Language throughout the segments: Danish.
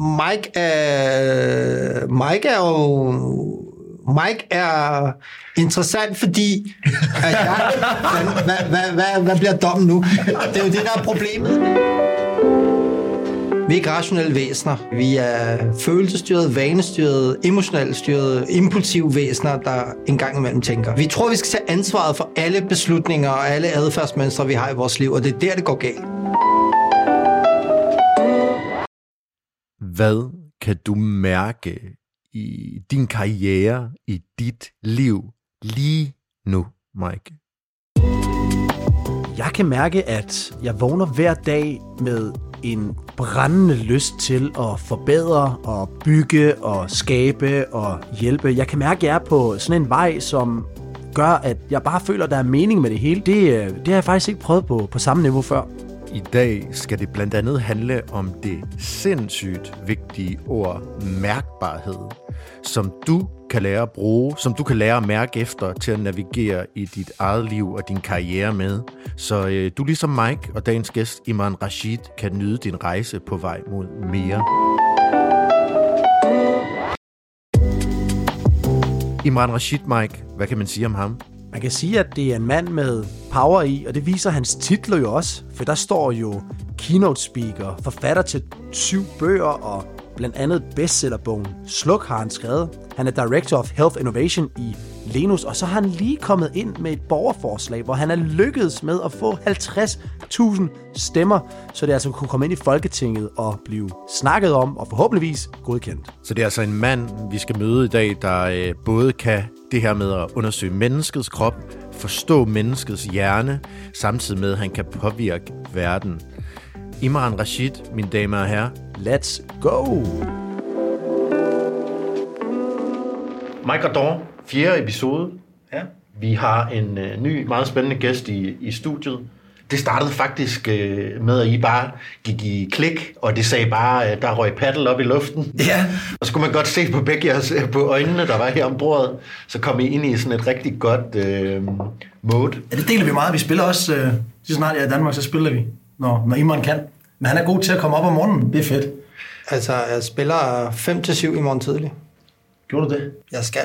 Mike er, Mike er jo Mike er interessant, fordi at jeg, hvad, hvad, hvad, hvad, hvad bliver dommen nu? Det er jo det, der er problemet. Vi er ikke rationelle væsener. Vi er følelsesstyrede, vanestyrede, emotionelt styrede, impulsive væsener, der engang imellem tænker. Vi tror, vi skal tage ansvaret for alle beslutninger og alle adfærdsmønstre, vi har i vores liv, og det er der, det går galt. Hvad kan du mærke i din karriere, i dit liv lige nu, Mike? Jeg kan mærke, at jeg vågner hver dag med en brændende lyst til at forbedre og bygge og skabe og hjælpe. Jeg kan mærke, at jeg er på sådan en vej, som gør, at jeg bare føler, at der er mening med det hele. Det, øh, det har jeg faktisk ikke prøvet på, på samme niveau før. I dag skal det blandt andet handle om det sindssygt vigtige ord mærkbarhed, som du kan lære at bruge, som du kan lære at mærke efter til at navigere i dit eget liv og din karriere med. Så øh, du ligesom Mike og dagens gæst Iman Rashid kan nyde din rejse på vej mod mere. Imran Rashid, Mike, hvad kan man sige om ham? Man kan sige, at det er en mand med power i, og det viser hans titler jo også, for der står jo keynote speaker, forfatter til syv bøger og blandt andet bestsellerbogen Sluk har han skrevet. Han er Director of Health Innovation i Lenus, og så har han lige kommet ind med et borgerforslag, hvor han er lykkedes med at få 50.000 stemmer, så det altså kunne komme ind i Folketinget og blive snakket om og forhåbentligvis godkendt. Så det er altså en mand, vi skal møde i dag, der øh, både kan det her med at undersøge menneskets krop, forstå menneskets hjerne, samtidig med, at han kan påvirke verden. Imran Rashid, mine damer og herrer, Let's go! Mike Gordon, fjerde episode. Ja. Vi har en øh, ny, meget spændende gæst i, i studiet. Det startede faktisk øh, med, at I bare gik i klik, og det sagde bare, at der røg paddle op i luften. Ja. Og så kunne man godt se på begge jeres, øh, på øjnene, der var her om bordet. Så kom I ind i sådan et rigtig godt øh, mode. ja, det deler vi meget. Vi spiller også, øh, så snart jeg er i Danmark, så spiller vi, når, når Iman kan. Men han er god til at komme op om morgenen. Det er fedt. Altså, jeg spiller 5 til 7 i morgen tidlig. Gjorde du det? Jeg skal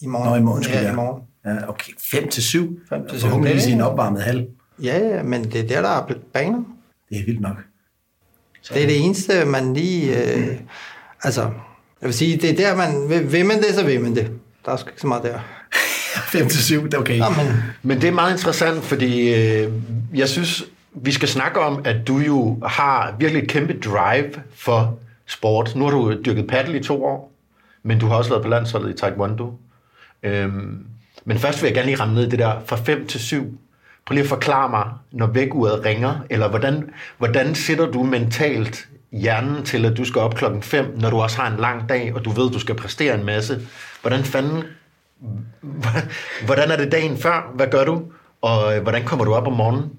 i morgen. Nå, i morgen skal ja, i morgen. Ja, okay. 5 til 7. Fem til syv. Forhåbentlig Det- i en opvarmet halv. Ja, ja, men det er der, der er blevet baner. Det er vildt nok. Det er det eneste, man lige... Øh, altså, jeg vil sige, det er der, man... Vil, vil man det, så vil man det. Der er sgu ikke så meget der. 5 til 7, det er okay. Jamen, Men det er meget interessant, fordi øh, jeg synes, vi skal snakke om, at du jo har virkelig et kæmpe drive for sport. Nu har du dyrket paddle i to år, men du har også været på landsholdet i Taekwondo. Øhm, men først vil jeg gerne lige ramme ned i det der fra 5 til 7. Prøv lige at forklare mig, når vækkeuret ringer, eller hvordan, hvordan sætter du mentalt hjernen til, at du skal op klokken 5, når du også har en lang dag, og du ved, du skal præstere en masse. Hvordan fanden Hvordan er det dagen før? Hvad gør du? Og øh, hvordan kommer du op om morgenen?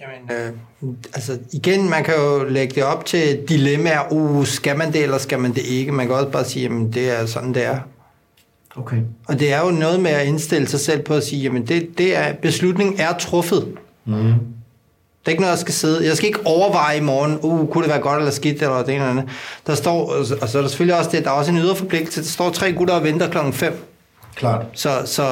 Jamen, øh, altså igen, man kan jo lægge det op til dilemmaer. Uh, skal man det, eller skal man det ikke? Man kan også bare sige, jamen det er sådan, det er. Okay. Og det er jo noget med at indstille sig selv på at sige, jamen det, det er, beslutningen er truffet. Mm. Det er ikke noget, jeg skal sidde. Jeg skal ikke overveje i morgen, uh, kunne det være godt eller skidt, eller det ene eller andet. Der står, og så er der selvfølgelig også det, der er også en ydre forpligtelse. Der står tre gutter og venter klokken 5. Klart. Så, så,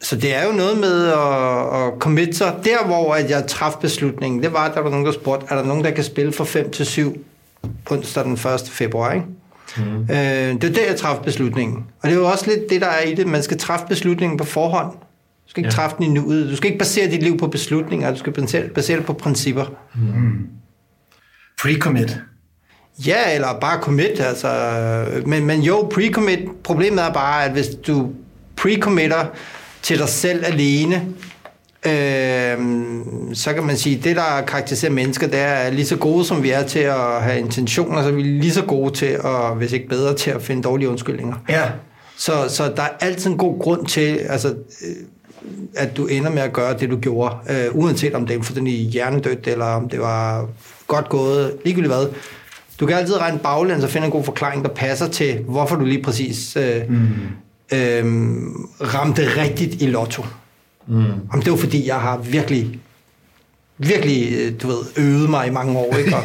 så det er jo noget med at, at committe sig. Der, hvor at jeg traf beslutningen, det var, at der var nogen, der spurgte, er der nogen, der kan spille fra 5 til 7 onsdag den 1. februar, ikke? Mm. Øh, det er der, jeg traf beslutningen. Og det er jo også lidt det, der er i det. Man skal træffe beslutningen på forhånd. Du skal ikke ja. træffe den i nuet. Du skal ikke basere dit liv på beslutninger. Du skal basere, basere det på principper. Pre-commit. Ja, eller bare commit. Altså, men, men jo, pre-commit. Problemet er bare, at hvis du pre-committer til dig selv alene, øh, så kan man sige, at det, der karakteriserer mennesker, det er at lige så gode, som vi er til at have intentioner, så er vi lige så gode til, at, hvis ikke bedre, til at finde dårlige undskyldninger. Ja. Så, så der er altid en god grund til, altså, øh, at du ender med at gøre det, du gjorde, øh, uanset om det er fuldstændig hjernedødt, eller om det var godt gået, ligegyldigt hvad. Du kan altid regne baglæns og finde en god forklaring, der passer til, hvorfor du lige præcis øh, mm. øh, ramte rigtigt i lotto. Mm. Om det var fordi, jeg har virkelig virkelig, øh, du ved, øvet mig i mange år, ikke? Og,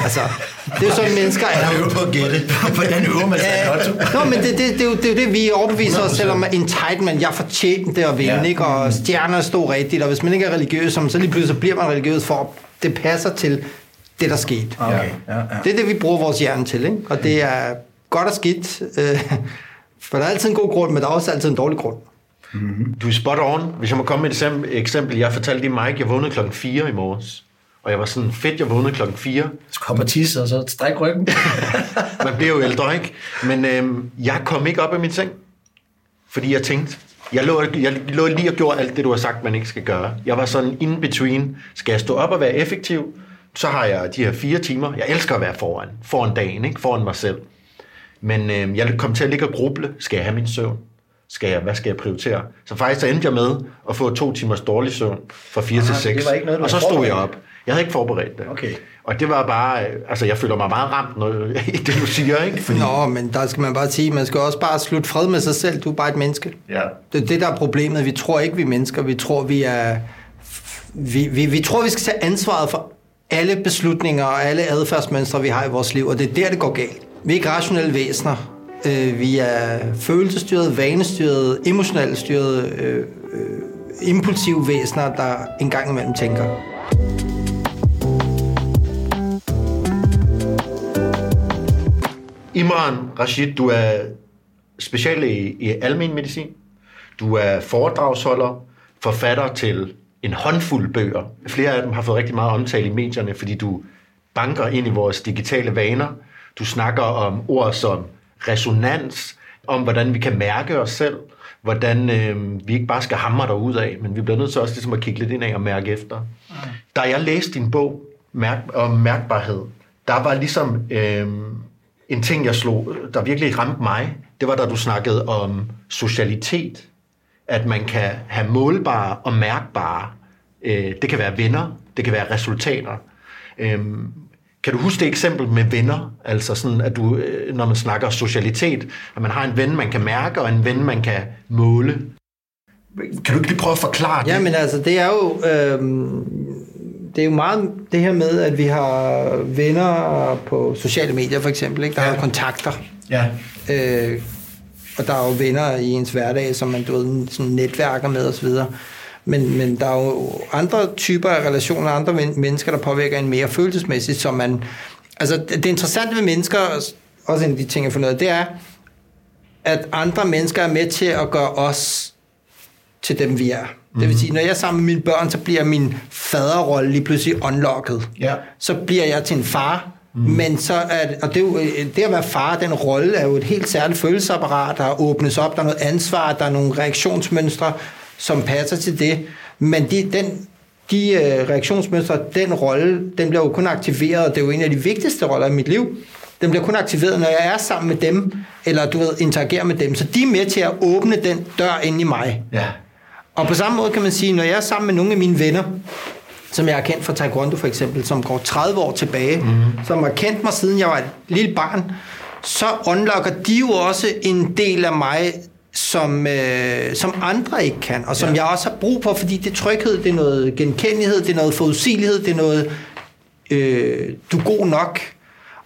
altså, det er jo sådan, mennesker er. Jeg øver på at gætte. Hvordan øver man sig lotto? Nå, men det, det, det, er jo, det er jo det, vi overbeviser os selv om, at entitlement, jeg fortjente det at vinde, Ja. ikke? Og stjerner stod rigtigt, og hvis man ikke er religiøs, så lige pludselig så bliver man religiøs for, at det passer til det, der skete. Okay, ja, ja. Det er det, vi bruger vores hjerne til, ikke? Og det er godt og skidt. Øh, for der er altid en god grund, men der er også altid en dårlig grund. Du er spot on. Hvis jeg må komme med et eksempel-. Jeg fortalte lige Mike, jeg vågnede klokken 4 i morges. Og jeg var sådan, fedt, jeg vågnede klokken 4. Så kommer tisse, og så stræk ryggen. Man bliver jo ældre, ikke? Men øhm, jeg kom ikke op af min seng. Fordi jeg tænkte, jeg lå, jeg lå lige og gjorde alt det, du har sagt, man ikke skal gøre. Jeg var sådan in between. Skal jeg stå op og være effektiv, så har jeg de her fire timer. Jeg elsker at være foran. Foran dagen, ikke? Foran mig selv. Men øhm, jeg kom til at ligge og gruble. Skal jeg have min søvn? Skal jeg, hvad skal jeg prioritere? Så faktisk så endte jeg med at få to timers dårlig søvn fra 4 Ah, til det 6. var ikke noget, og så stod jeg op. Jeg havde ikke forberedt det. Okay. Og det var bare, altså jeg føler mig meget ramt når, i det, du siger, ikke? Fordi, Nå, men der skal man bare sige, man skal også bare slutte fred med sig selv. Du er bare et menneske. Ja. Det er det, der er problemet. Vi tror ikke, vi er mennesker. Vi tror, vi er... Vi, vi, vi tror, vi skal tage ansvaret for alle beslutninger og alle adfærdsmønstre, vi har i vores liv, og det er der, det går galt. Vi er ikke rationelle væsener. Øh, vi er følelsesstyrede, vanestyrede, emotionelt styrede, øh, øh, impulsive væsener, der engang imellem tænker. Imran Rashid, du er speciallæge i almen medicin. Du er foredragsholder, forfatter til en håndfuld bøger. Flere af dem har fået rigtig meget omtale i medierne, fordi du banker ind i vores digitale vaner. Du snakker om ord som resonans, om hvordan vi kan mærke os selv, hvordan øh, vi ikke bare skal hamre derud af, men vi bliver nødt til også ligesom at kigge lidt ind af og mærke efter. Da jeg læste din bog mærk, om mærkbarhed, der var ligesom øh, en ting, jeg slog, der virkelig ramte mig, det var da du snakkede om socialitet. At man kan have målbare og mærkbare. Øh, det kan være venner, det kan være resultater. Øhm, kan du huske det eksempel med venner? Altså sådan, at du, øh, når man snakker socialitet, at man har en ven, man kan mærke, og en ven, man kan måle. Kan du ikke lige prøve at forklare Ja, det? men altså, det er jo... Øhm, det er jo meget det her med, at vi har venner på sociale medier, for eksempel. Ikke? Der ja. er kontakter. Ja. Øh, og der er jo venner i ens hverdag, som man du ved, sådan netværker med osv. Men, men der er jo andre typer af relationer, andre men- mennesker, der påvirker en mere følelsesmæssigt, som man... Altså, det det interessante ved mennesker, også en af de ting, jeg fundet det er, at andre mennesker er med til at gøre os til dem, vi er. Det vil sige, når jeg er sammen med mine børn, så bliver min faderrolle lige pludselig unlocket. Ja. Så bliver jeg til en far, mm. men så det, og det, er jo, det at være far, den rolle er jo et helt særligt følelsesapparat, der åbnes op, der er noget ansvar, der er nogle reaktionsmønstre, som passer til det. Men de, den, de øh, reaktionsmønstre, den rolle, den bliver jo kun aktiveret, og det er jo en af de vigtigste roller i mit liv. Den bliver kun aktiveret, når jeg er sammen med dem, eller du ved, interagerer med dem. Så de er med til at åbne den dør ind i mig. Ja. Og på samme måde kan man sige, når jeg er sammen med nogle af mine venner, som jeg har kendt fra Taekwondo for eksempel, som går 30 år tilbage, mm. som har kendt mig siden jeg var et lille barn, så unlocker de jo også en del af mig, som, øh, som andre ikke kan, og som ja. jeg også har brug for, fordi det er tryghed, det er noget genkendelighed, det er noget forudsigelighed, det er noget, øh, du er god nok.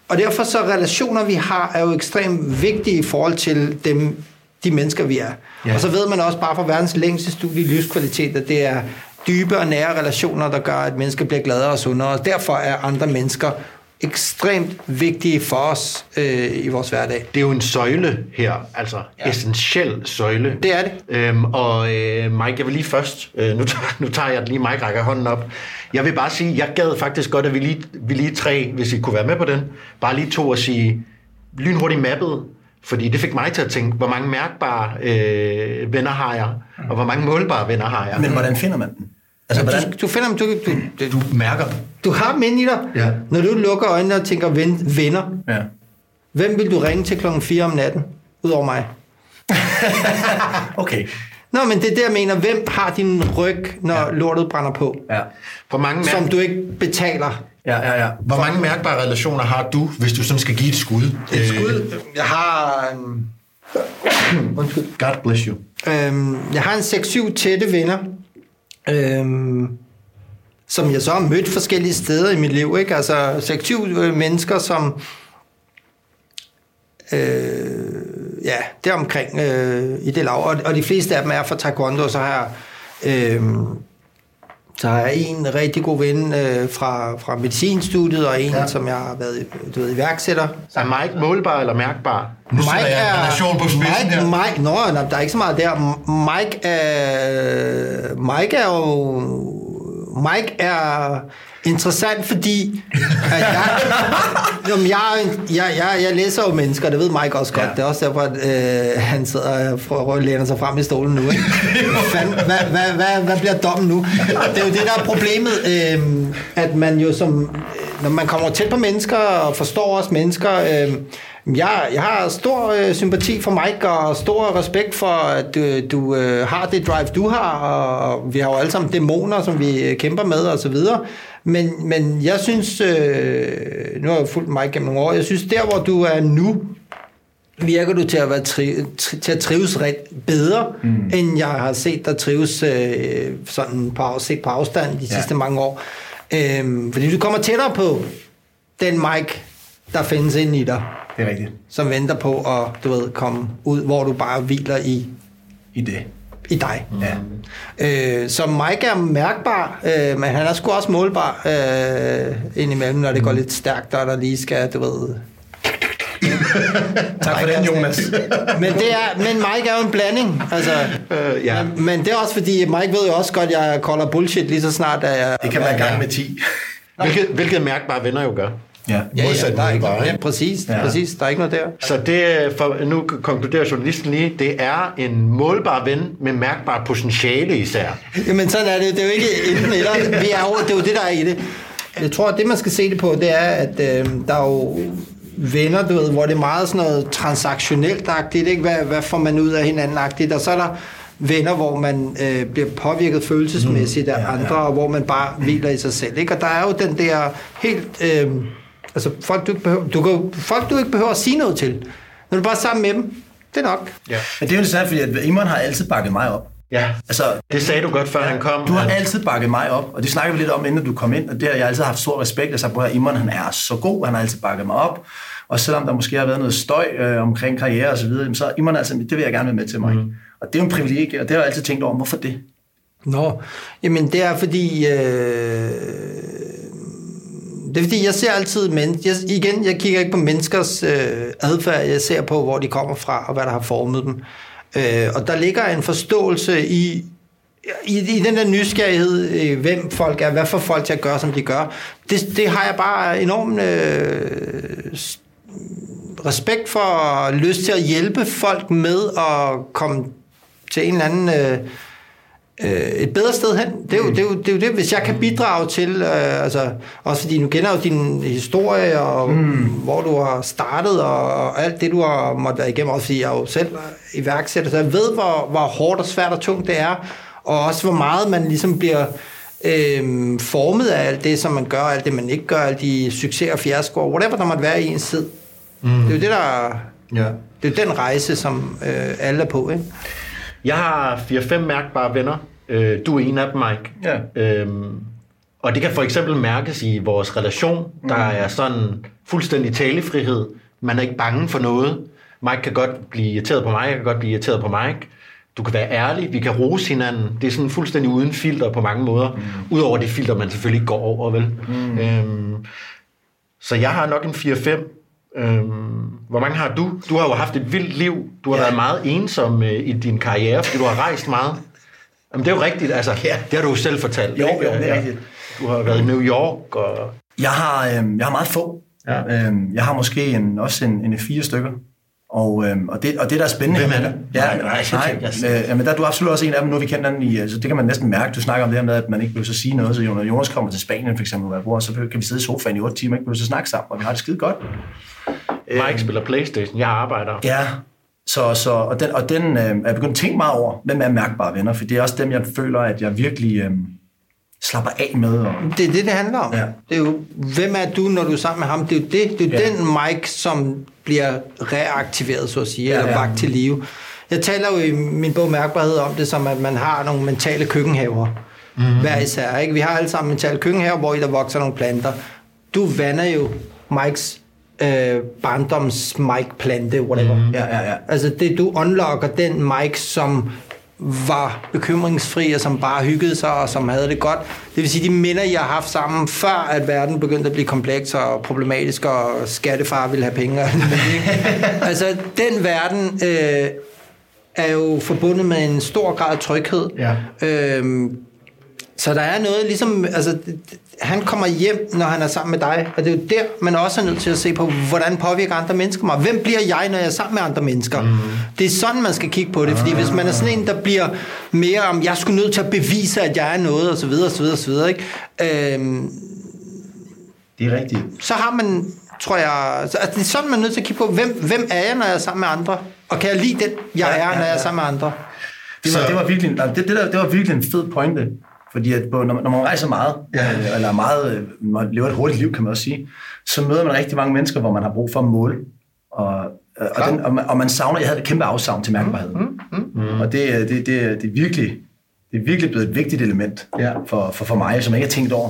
Og derfor så relationer, vi har, er jo ekstremt vigtige i forhold til dem, de mennesker, vi er. Ja. Og så ved man også bare fra verdens længste studie i livskvalitet, at det er dybe og nære relationer, der gør, at mennesker bliver gladere og sundere. Og derfor er andre mennesker ekstremt vigtige for os øh, i vores hverdag. Det er jo en søjle her, altså ja. essentiel søjle. Det er det. Øhm, og øh, Mike, jeg vil lige først, øh, nu, tager, nu tager jeg den lige, Mike rækker hånden op. Jeg vil bare sige, jeg gad faktisk godt, at vi lige, vi lige tre, hvis I kunne være med på den, bare lige to og sige, lynhurtigt mappet, fordi det fik mig til at tænke, hvor mange mærkbare øh, venner har jeg, og hvor mange målbare venner har jeg. Men hvordan finder man den? Altså, hvordan? Du, du finder dem, du, du, du, Du mærker den. Du har inde i dig. Ja. Når du lukker øjnene og tænker ven, venner, Ja. hvem vil du ringe til klokken 4 om natten, udover mig? Okay. Nå, men det er det, jeg mener. Hvem har din ryg, når ja. lortet brænder på? Ja. Hvor mange, mærk- Som du ikke betaler. Ja, ja, ja. hvor mange mærkbare relationer har du, hvis du sådan skal give et skud? Et skud. Jeg har... øhm, Undskyld. God bless you. Øhm, jeg har en 6-7 tætte venner. Øhm, som jeg så har mødt forskellige steder i mit liv. Ikke? Altså 6-7 mennesker, som øh, ja, det er omkring øh, i det lav. Og, og de fleste af dem er fra taekwondo, så har jeg, øh, så har jeg en rigtig god ven øh, fra, fra medicinstudiet, og en, ja. som jeg har været du ved, iværksætter. Er Mike målbar eller mærkbar? Nu jeg en relation på spidsen Mike, her. Mike, nå, nej, der er ikke så meget der. Mike er, Mike er jo... Mike er interessant, fordi at jeg, jamen, jeg, jeg, jeg, jeg læser jo mennesker, det ved Mike også godt. Ja. Det er også derfor, at øh, han sidder og prøver at læne sig frem i stolen nu. Ikke? Fand, hvad, hvad, hvad, hvad bliver dommen nu? Det er jo det, der er problemet, øh, at man jo som... Når man kommer tæt på mennesker og forstår også mennesker... Øh, jeg, jeg har stor øh, sympati for Mike og stor respekt for, at du, du øh, har det drive, du har, og vi har jo alle sammen dæmoner, som vi øh, kæmper med og så videre. Men, men jeg synes, øh, nu har jeg fulgt Mike gennem nogle år, jeg synes der, hvor du er nu, virker du til at, være tri, tri, til at trives ret bedre, mm. end jeg har set dig trives øh, sådan på, set på afstand de sidste mange år. Øhm, fordi du kommer tættere på den Mike, der findes inde i dig, Det er rigtigt. som venter på at du ved, komme ud, hvor du bare hviler i, I det. i dig. Ja. Øh, så Mike er mærkbar, øh, men han er sgu også målbar øh, indimellem, når det går lidt stærkt, og der lige skal, du ved... Tak for den, Jonas. Men, det er, men Mike er jo en blanding, altså... Øh, ja. Men, men det er også fordi, Mike ved jo også godt, at jeg kolder bullshit lige så snart, at jeg... Det kan være gang med 10. Hvilket, hvilket mærkbare venner jo gør. Ja. Ja, ja, der er ikke, målbar, ja, præcis, Ja. præcis, der er ikke noget der. Så det, for, nu konkluderer journalisten lige, det er en målbar ven med mærkbar potentiale især. Jamen sådan er det, det er jo ikke enten eller, vi er jo, det er jo det, der er i det. Jeg tror, at det, man skal se det på, det er, at øh, der er jo venner, du ved, hvor det er meget sådan noget transaktionelt-agtigt, ikke? Hvad, hvad får man ud af hinanden-agtigt, og så er der venner, hvor man øh, bliver påvirket følelsesmæssigt af ja, ja. andre, og hvor man bare hviler i sig selv, ikke? Og der er jo den der helt... Øh, altså, folk du, ikke behøver, du kan, folk, du ikke behøver at sige noget til. Når du bare er sammen med dem, det er nok. Ja. Men det er jo interessant, fordi at Imran har altid bakket mig op. ja. Altså, Det sagde du godt, før han kom. Du har altid bakket mig op, og det snakker vi lidt om, inden du kom ind, og det har jeg altid haft stor respekt. Jeg sagde på, at Imran han er så god, han har altid bakket mig op. Og selvom der måske har været noget støj øh, omkring karriere og så videre, så Imran altså, det vil jeg gerne være med til mig. Mm. Og det er jo en privilegie, og det har jeg altid tænkt over, hvorfor det? Nå, jamen det er fordi... Øh, det er fordi, jeg ser altid men jeg, igen, jeg kigger ikke på menneskers øh, adfærd, jeg ser på, hvor de kommer fra, og hvad der har formet dem. Øh, og der ligger en forståelse i, i, i den der nysgerrighed, øh, hvem folk er, hvad får folk til at gøre, som de gør. Det, det har jeg bare enormt øh, respekt for, og lyst til at hjælpe folk med at komme til en eller anden... Øh, øh, et bedre sted hen. Det er, jo, det, er jo, det er jo det, hvis jeg kan bidrage til, øh, altså, også fordi nu kender jo din historie, og mm. hvor du har startet, og, og alt det, du har måttet være igennem, også fordi jeg jo selv er iværksætter, så jeg ved, hvor, hvor hårdt og svært og tungt det er, og også hvor meget man ligesom bliver øh, formet af alt det, som man gør, alt det, man ikke gør, alle de succeser og fiaskoer, whatever der måtte være i ens tid. Mm. Det er jo det, der... Ja. Det er den rejse, som øh, alle er på, ikke? Jeg har 4-5 mærkbare venner. Øh, du er en af dem, Mike. Ja. Øhm, og det kan for eksempel mærkes i vores relation. Der er sådan fuldstændig talefrihed. Man er ikke bange for noget. Mike kan godt blive irriteret på mig, jeg kan godt blive irriteret på Mike. Du kan være ærlig, vi kan rose hinanden. Det er sådan fuldstændig uden filter på mange måder. Mm. Udover det filter, man selvfølgelig ikke går over, vel? Mm. Øhm, så jeg har nok en 4-5. Øhm, hvor mange har du? Du har jo haft et vildt liv. Du har ja. Været meget ensom øh, i din karriere, fordi du har rejst meget. Jamen, det er jo rigtigt, altså. Ja. Det har du jo selv fortalt. Jo, ikke? jo, det er Ja. rigtigt. Du har været i New York, og... Jeg har, øh, jeg har meget få. Ja. Øh, jeg har måske en, også en, en fire stykker. Og, øh, og, det, og det, der er spændende... Hvem er det? Ja, Nej, nej, nej, nej, øh, men der er du absolut også en af dem, nu vi kendt den i... Altså, det kan man næsten mærke. Du snakker om det her med, at man ikke behøver at sige noget. Så når Jonas kommer til Spanien, for eksempel, hvor bor, så kan vi sidde i sofaen i otte timer, ikke behøver at snakke sammen, og vi har det skide godt. Mike spiller Playstation, jeg arbejder. Ja, så, så, og den, og den øh, er jeg begyndt at tænke meget over, hvem er mærkbare venner, for det er også dem, jeg føler, at jeg virkelig øh, slapper af med. Og, Det er det, det handler om. Ja. Det er jo, hvem er du, når du er sammen med ham? Det er jo, det, det er Ja. den Mike, som bliver reaktiveret, så at sige, Ja, eller ja. vagt til live. Jeg taler jo i min bog Mærkbarhed om det som, at man har nogle mentale køkkenhaver. mm. hver især. Ikke? Vi har alle sammen en talkynge her, hvor i der vokser nogle planter. Du vander jo Mikes øh, barndoms Mike-plante, whatever. Mm. Ja, ja, ja. Altså det, du unlocker den Mike, som var bekymringsfri, og som bare hyggede sig, og som havde det godt. Det vil sige, de minder, jeg har haft sammen, før at verden begyndte at blive kompleks og problematisk, og skattefar ville have penge. og altså, den verden øh, er jo forbundet med en stor grad af tryghed. Ja. Øhm, så der er noget ligesom, altså, han kommer hjem, når han er sammen med dig, og det er jo der, man også er nødt til at se på, hvordan påvirker andre mennesker mig. Hvem bliver jeg, når jeg er sammen med andre mennesker? Mm. Det er sådan, man skal kigge på det, fordi hvis man er sådan en, der bliver mere om, jeg skulle nødt til at bevise, at jeg er noget, og så videre, og så videre, og så videre, ikke? Øhm, Det er rigtigt. så har man, tror jeg, så, altså, det er sådan, man er nødt til at kigge på, hvem, hvem er jeg, når jeg er sammen med andre? Og kan jeg lide den, jeg Ja, er, ja, når jeg er ja. sammen med andre? Det var, Så- det var virkelig, det, det, der, det var virkelig en fed pointe. Fordi at, på- når, man- når man rejser meget, ja. eller er meget, øh, man lever et hurtigt liv, kan man også sige, så møder man rigtig mange mennesker, hvor man har brug for at måle. Og, øh, og, den, og, man, og man savner, jeg havde et kæmpe afsavn til mærkbarhed. Mm, mm, mm. Og det, er- det, det, er- det, er virkelig, det er virkelig blevet et vigtigt element Ja. for, for, for mig, som jeg ikke har tænkt over.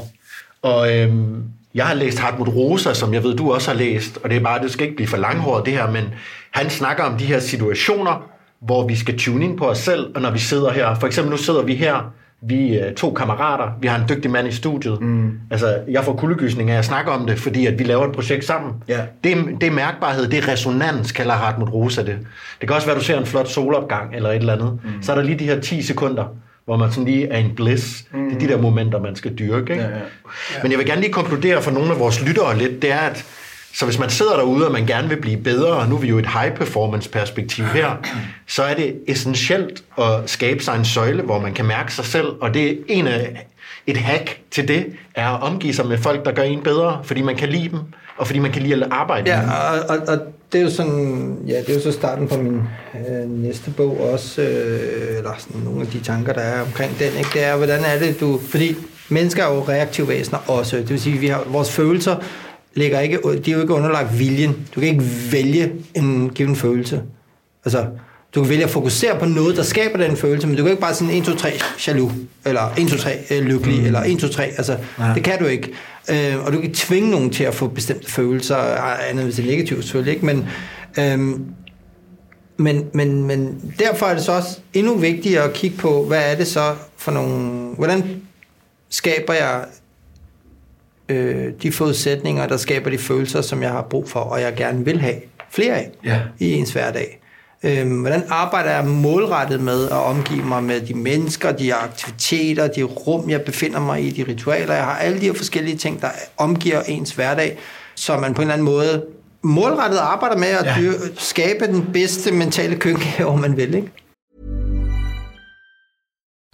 Og øhm, jeg har læst Hartmut Rosa, som jeg ved, du også har læst, og det er bare, det skal ikke blive for langhåret det her, men han snakker om de her situationer, hvor vi skal tune ind på os selv, og når vi sidder her, for eksempel nu sidder vi her, vi er to kammerater, vi har en dygtig mand i studiet. Mm. Altså, jeg får kuldegysning af at snakke om det, fordi at vi laver et projekt sammen. Ja. Det, det er mærkbarhed, det er resonans, kalder Hartmut Rosa det. Det kan også være, at du ser en flot solopgang eller et eller andet. Mm. Så er der lige de her 10 sekunder, hvor man sådan lige er en bliss. Mm. Det er de der momenter, man skal dyrke. Ikke? Ja, ja. Men jeg vil gerne lige konkludere for nogle af vores lyttere lidt, det er, at så hvis man sidder derude, og man gerne vil blive bedre, og nu er vi jo et high-performance-perspektiv her, så er det essentielt at skabe sig en søjle, hvor man kan mærke sig selv, og det er en af, et hack til det, er at omgive sig med folk, der gør en bedre, fordi man kan lide dem, og fordi man kan lide at arbejde Ja, med dem. og, og, og det er jo sådan, ja, det er jo så starten på min øh, næste bog også, øh, eller sådan nogle af de tanker, der er omkring den, ikke? det er, hvordan er det, du, fordi mennesker er jo reaktive væsener også, det vil sige, vi har, vores følelser ligger ikke, de er jo ikke underlagt viljen, du kan ikke vælge en given følelse, altså, du kan vælge at fokusere på noget, der skaber den følelse, men du kan ikke bare sådan 1, 2, 3 jaloux, eller 1, 2, 3 øh, lykkelig, mm. eller 1, 2, 3, altså, Nej. det kan du ikke. Øh, og du kan tvinge nogen til at få bestemte følelser, andet hvis det er negativt selvfølgelig, ikke? Men, øhm, men, men, men derfor er det så også endnu vigtigere at kigge på, hvad er det så for nogle, hvordan skaber jeg øh, de forudsætninger, der skaber de følelser, som jeg har brug for, og jeg gerne vil have flere af Ja. i ens hverdag. Øhm, hvordan arbejder jeg målrettet med at omgive mig med de mennesker, de aktiviteter, de rum, jeg befinder mig i, de ritualer, jeg har alle de her forskellige ting, der omgiver ens hverdag, så man på en eller anden måde målrettet arbejder med at Ja. skabe den bedste mentale køkkenhave, man vil. Ikke?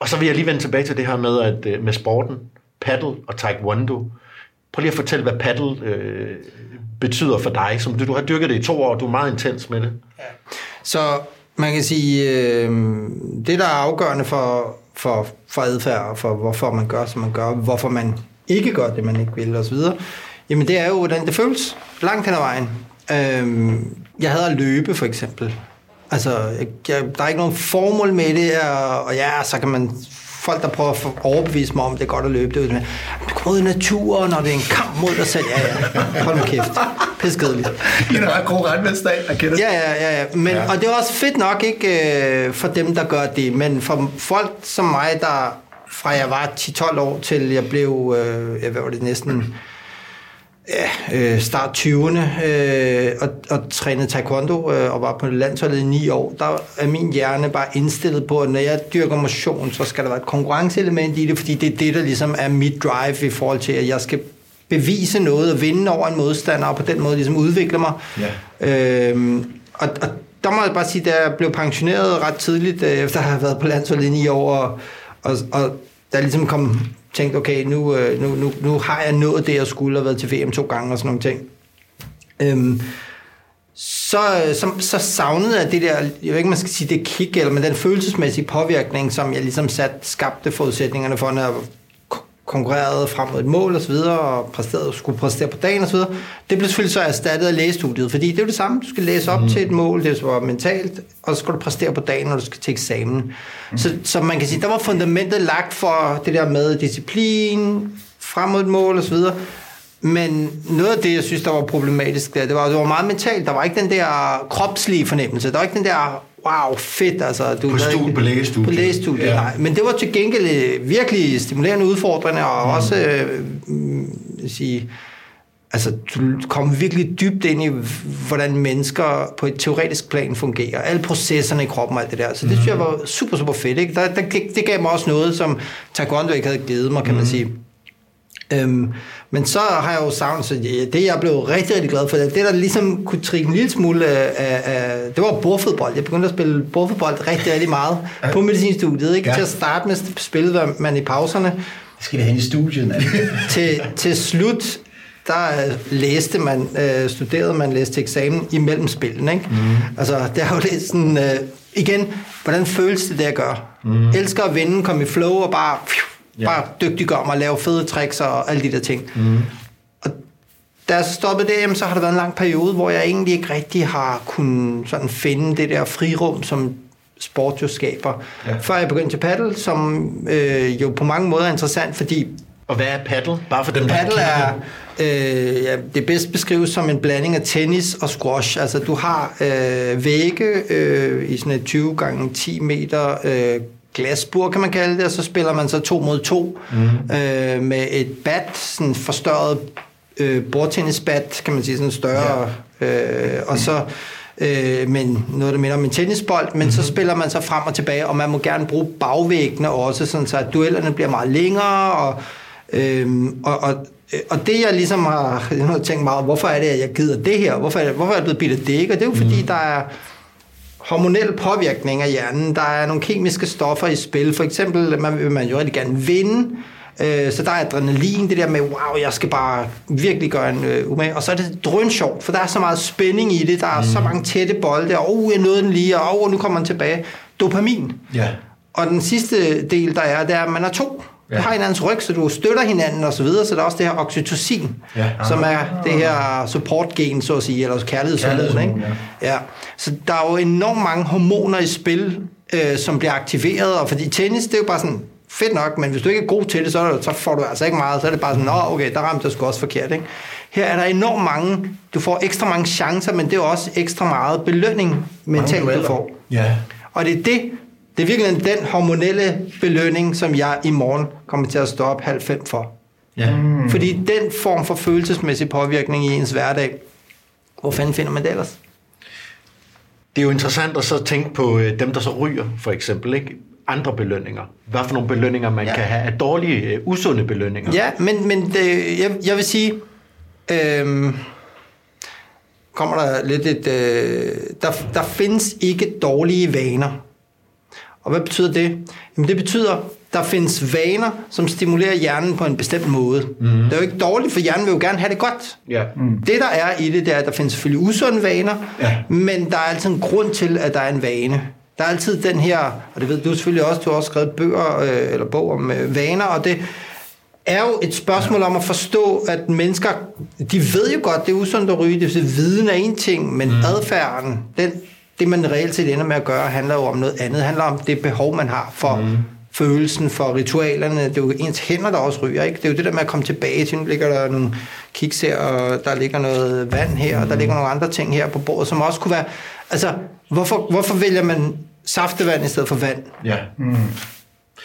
Og så vil jeg lige vende tilbage til det her med, at, øh, med sporten, paddle og taekwondo. Prøv lige at fortælle, hvad paddle øh, betyder for dig. Som du, du har dyrket det i to år, du er meget intens med det. Ja. Så man kan sige, øh, det der er afgørende for, for, for adfærd, og for hvorfor man gør, som man gør, hvorfor man ikke gør det, man ikke vil osv., jamen det er jo, hvordan det føles langt hen ad vejen. Øh, jeg havde at løbe, for eksempel. Altså, jeg, der er ikke nogen formål med det, og, og ja, så kan man folk, der prøver at overbevise mig om, det er godt at løbe. Det du kommer ud i naturen, og det er en kamp mod dig selv. Ja, ja. Hold nu kæft. Piskedeligt. I en ret god regnvandsdag, jeg kender Ja, ja, ja. ja. Men, ja. Og det er også fedt nok, ikke øh, for dem, der gør det, men for folk som mig, der fra jeg var 10-12 år til jeg blev, øh, hvad var det næsten, ja, øh, start 20'erne, øh, og, og trænede taekwondo øh, og var på landsholdet i 9 år, der er min hjerne bare indstillet på, at når jeg dyrker motion, så skal der være et konkurrenceelement i det, fordi det er det, der ligesom er mit drive i forhold til, at jeg skal bevise noget og vinde over en modstander, og på den måde ligesom udvikle mig. Ja. Øhm, og, og der må jeg bare sige, at jeg blev pensioneret ret tidligt, øh, efter at have været på landsholdet i 9 år, og, og, og der ligesom kom tænkte, okay, nu, øh, nu, nu, nu har jeg nået det, jeg skulle, have været til VM to gange og sådan nogle ting. Øhm, så, så, så savnede jeg det der, jeg ved ikke, man skal sige det kick, eller men den følelsesmæssige påvirkning, som jeg ligesom sat, skabte forudsætningerne for, når jeg konkurrerede frem mod et mål og så videre, og præsterede, skulle præstere på dagen og så videre. Det blev selvfølgelig så erstattet af lægestudiet, fordi det er jo det samme. Du skal læse op mm. til et mål, det var mentalt, og så skal du præstere på dagen, når du skal til eksamen. Mm. Så, så man kan sige, der var fundamentet lagt for det der med disciplin, frem mod et mål og så videre. Men noget af det, jeg synes, der var problematisk, der, det var, det var meget mentalt. Der var ikke den der kropslige fornemmelse. Der var ikke den der, wow, fedt. Altså, du På stu- ikke- på lægestudiet. På lægestudiet, Ja. nej. Men det var til gengæld øh, virkelig stimulerende udfordrende, og mm. også, øh, mm, jeg sige, altså, du kom virkelig dybt ind i, hvordan mennesker på et teoretisk plan fungerer. Alle processerne i kroppen og alt det der. Så det synes jeg var super, super fedt. Ikke? Der, der, det, gav mig også noget, som taekwondo ikke havde givet mig, kan man sige. Øhm, men så har jeg jo savnet, så det jeg blev rigtig, rigtig glad for, det der ligesom kunne trikke en lille smule af, af, af det var bordfodbold. Jeg begyndte at spille bordfodbold rigtig, rigtig meget på medicinstudiet. Ikke? Ja. Til at starte med spillede man i pauserne. Det skal vi have i studiet, mand. til, til slut, der øh, læste man, øh, studerede man, læste eksamen imellem spillene. Ikke? Mm. Altså, det er jo lidt sådan, øh, igen, hvordan føles det, det at gøre? Mm. Elsker at vinde, komme i flow og bare, pfiuh, bare dygtiggøre mig, lave fede tricks og alle de der ting. Mm. Og da jeg så stoppede det, så har der været en lang periode, hvor jeg egentlig ikke rigtig har kunnet sådan finde det der frirum, som sport jo skaber. Ja. Før jeg begyndte til paddle, som øh, jo på mange måder er interessant, fordi Og hvad er paddle? Bare for dem, Paddle er, øh, ja, det bedst beskrives som en blanding af tennis og squash. Altså du har øh, vægge øh, i sådan et 20 gange 10 meter øh, glasbur, kan man kalde det, og så spiller man så to mod to mm. øh, med et bat, sådan forstørret øh, bordtennisbat, kan man sige, sådan større, ja. øh, og så øh, men noget, der minder om en tennisbold, men mm-hmm. så spiller man så frem og tilbage, og man må gerne bruge bagvæggene også, sådan så at duellerne bliver meget længere, og Øhm, og, og, og det jeg ligesom har, jeg har tænkt meget, hvorfor er det, at jeg gider det her? Hvorfor er, det, hvorfor er jeg blevet af det? Ikke? Og det er jo fordi, der er hormonel påvirkning af hjernen. Der er nogle kemiske stoffer i spil. For eksempel man, vil man jo rigtig gerne vinde. Øh, så der er adrenalin, det der med, wow, jeg skal bare virkelig gøre en øh, umage. Og så er det drøn sjovt, for der er så meget spænding i det. Der er mm. så mange tætte bolde, og oh, jeg nåede den lige, og oh, nu kommer den tilbage. Dopamin. Ja. Og den sidste del, der er, det er, at man er to. Ja. Du har hinandens ryg, så du støtter hinanden og så videre, så der er også det her oxytocin, Ja. som er det her support-gen, så at sige, eller kærlighedshormon. Ikke? Ja. Så der er jo enormt mange hormoner i spil, øh, som bliver aktiveret, og fordi tennis, det er jo bare sådan, fedt nok, men hvis du ikke er god til det, så, så får du altså ikke meget, så er det bare sådan, nå okay, der ramte jeg sgu også forkert. Ikke? Her er der enormt mange, du får ekstra mange chancer, men det er også ekstra meget belønning mentalt, du får. Ja. Og det er det, det er virkelig den hormonelle belønning, som jeg i morgen kommer til at stå op halv fem for. Ja. Mm. Fordi den form for følelsesmæssig påvirkning i ens hverdag, hvor fanden finder man det ellers? Det er jo interessant at så tænke på øh, dem, der så ryger, for eksempel. Ikke? Andre belønninger. Hvad for nogle belønninger, man ja. Kan have af dårlige, øh, usunde belønninger. Ja, men, men det, jeg, jeg vil sige, øhm, kommer der lidt et... Øh, der, der findes ikke dårlige vaner. Og hvad betyder det? Jamen det betyder, der findes vaner, som stimulerer hjernen på en bestemt måde. Mm. Det er jo ikke dårligt, for hjernen vil jo gerne have det godt. Ja. Mm. Det der er i det, det er, at der findes selvfølgelig usunde vaner, Ja. men der er altid en grund til, at der er en vane. Der er altid den her, og det ved du selvfølgelig også, du har også skrevet bøger øh, eller bog om øh, vaner, og det er jo et spørgsmål om at forstå, at mennesker, de ved jo godt, det er usundt at ryge, det vil sige, viden er en ting, men mm. adfærden, den, det man reelt set ender med at gøre, handler jo om noget andet. Det handler om det behov, man har for, mm. følelsen for ritualerne. Det er jo ens hænder, der også ryger, ikke? Det er jo det der med at komme tilbage til, nu ligger der nogle kiks her, og der ligger noget vand her, og der ligger nogle andre ting her på bordet, som også kunne være... Altså, hvorfor, hvorfor vælger man saftevand i stedet for vand? Ja.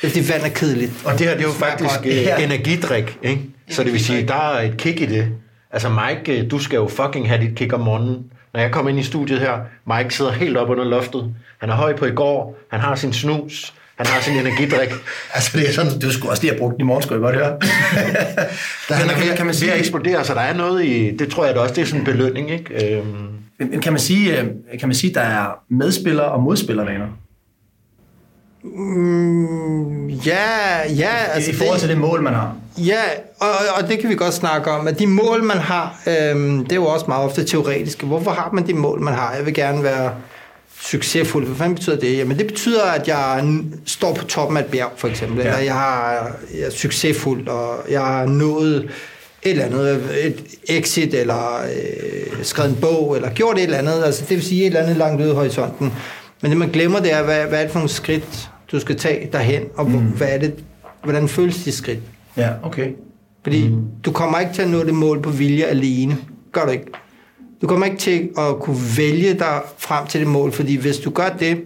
Fordi vand er kedeligt. Og det her, det er jo faktisk Ja. energidrik, ikke? Så det vil sige, der er et kick i det. Altså Mike, du skal jo fucking have dit kick om morgenen. Når jeg kommer ind i studiet her, Mike sidder helt op under loftet. Han er høj på i går, han har sin snus, han har sin energidrik. Altså, det er sådan, det skulle også lige have brugt den i morgen, skulle jeg godt høre. Der han er kan- ved, kan man sige- at eksplodere, så der er noget i, det tror jeg da også, det er sådan en belønning, ikke? Øhm, Men kan man sige, øh, kan man sige, der er medspillere og modspillervaner? Mm, ja, ja. Altså, I forhold til det mål, man har. Ja, og, og det kan vi godt snakke om, at de mål, man har, øhm, det er jo også meget ofte teoretiske. Hvorfor har man de mål, man har? Jeg vil gerne være succesfuld. Hvad fanden betyder det? Jamen det betyder, at jeg står på toppen af et bjerg, for eksempel. Ja. Eller jeg, har, jeg er succesfuld, og jeg har nået et eller andet, et exit, eller øh, skrevet en bog, eller gjort et eller andet. Altså, det vil sige et eller andet langt ude i horisonten. Men det man glemmer, det er, hvad, hvad er det for nogle skridt, du skal tage derhen, og mm. hvad er det, hvordan føles de skridt? Ja, okay. Fordi mm. du kommer ikke til at nå det mål på vilje alene. Gør du ikke. Du kommer ikke til at kunne vælge dig frem til det mål, fordi hvis du gør det,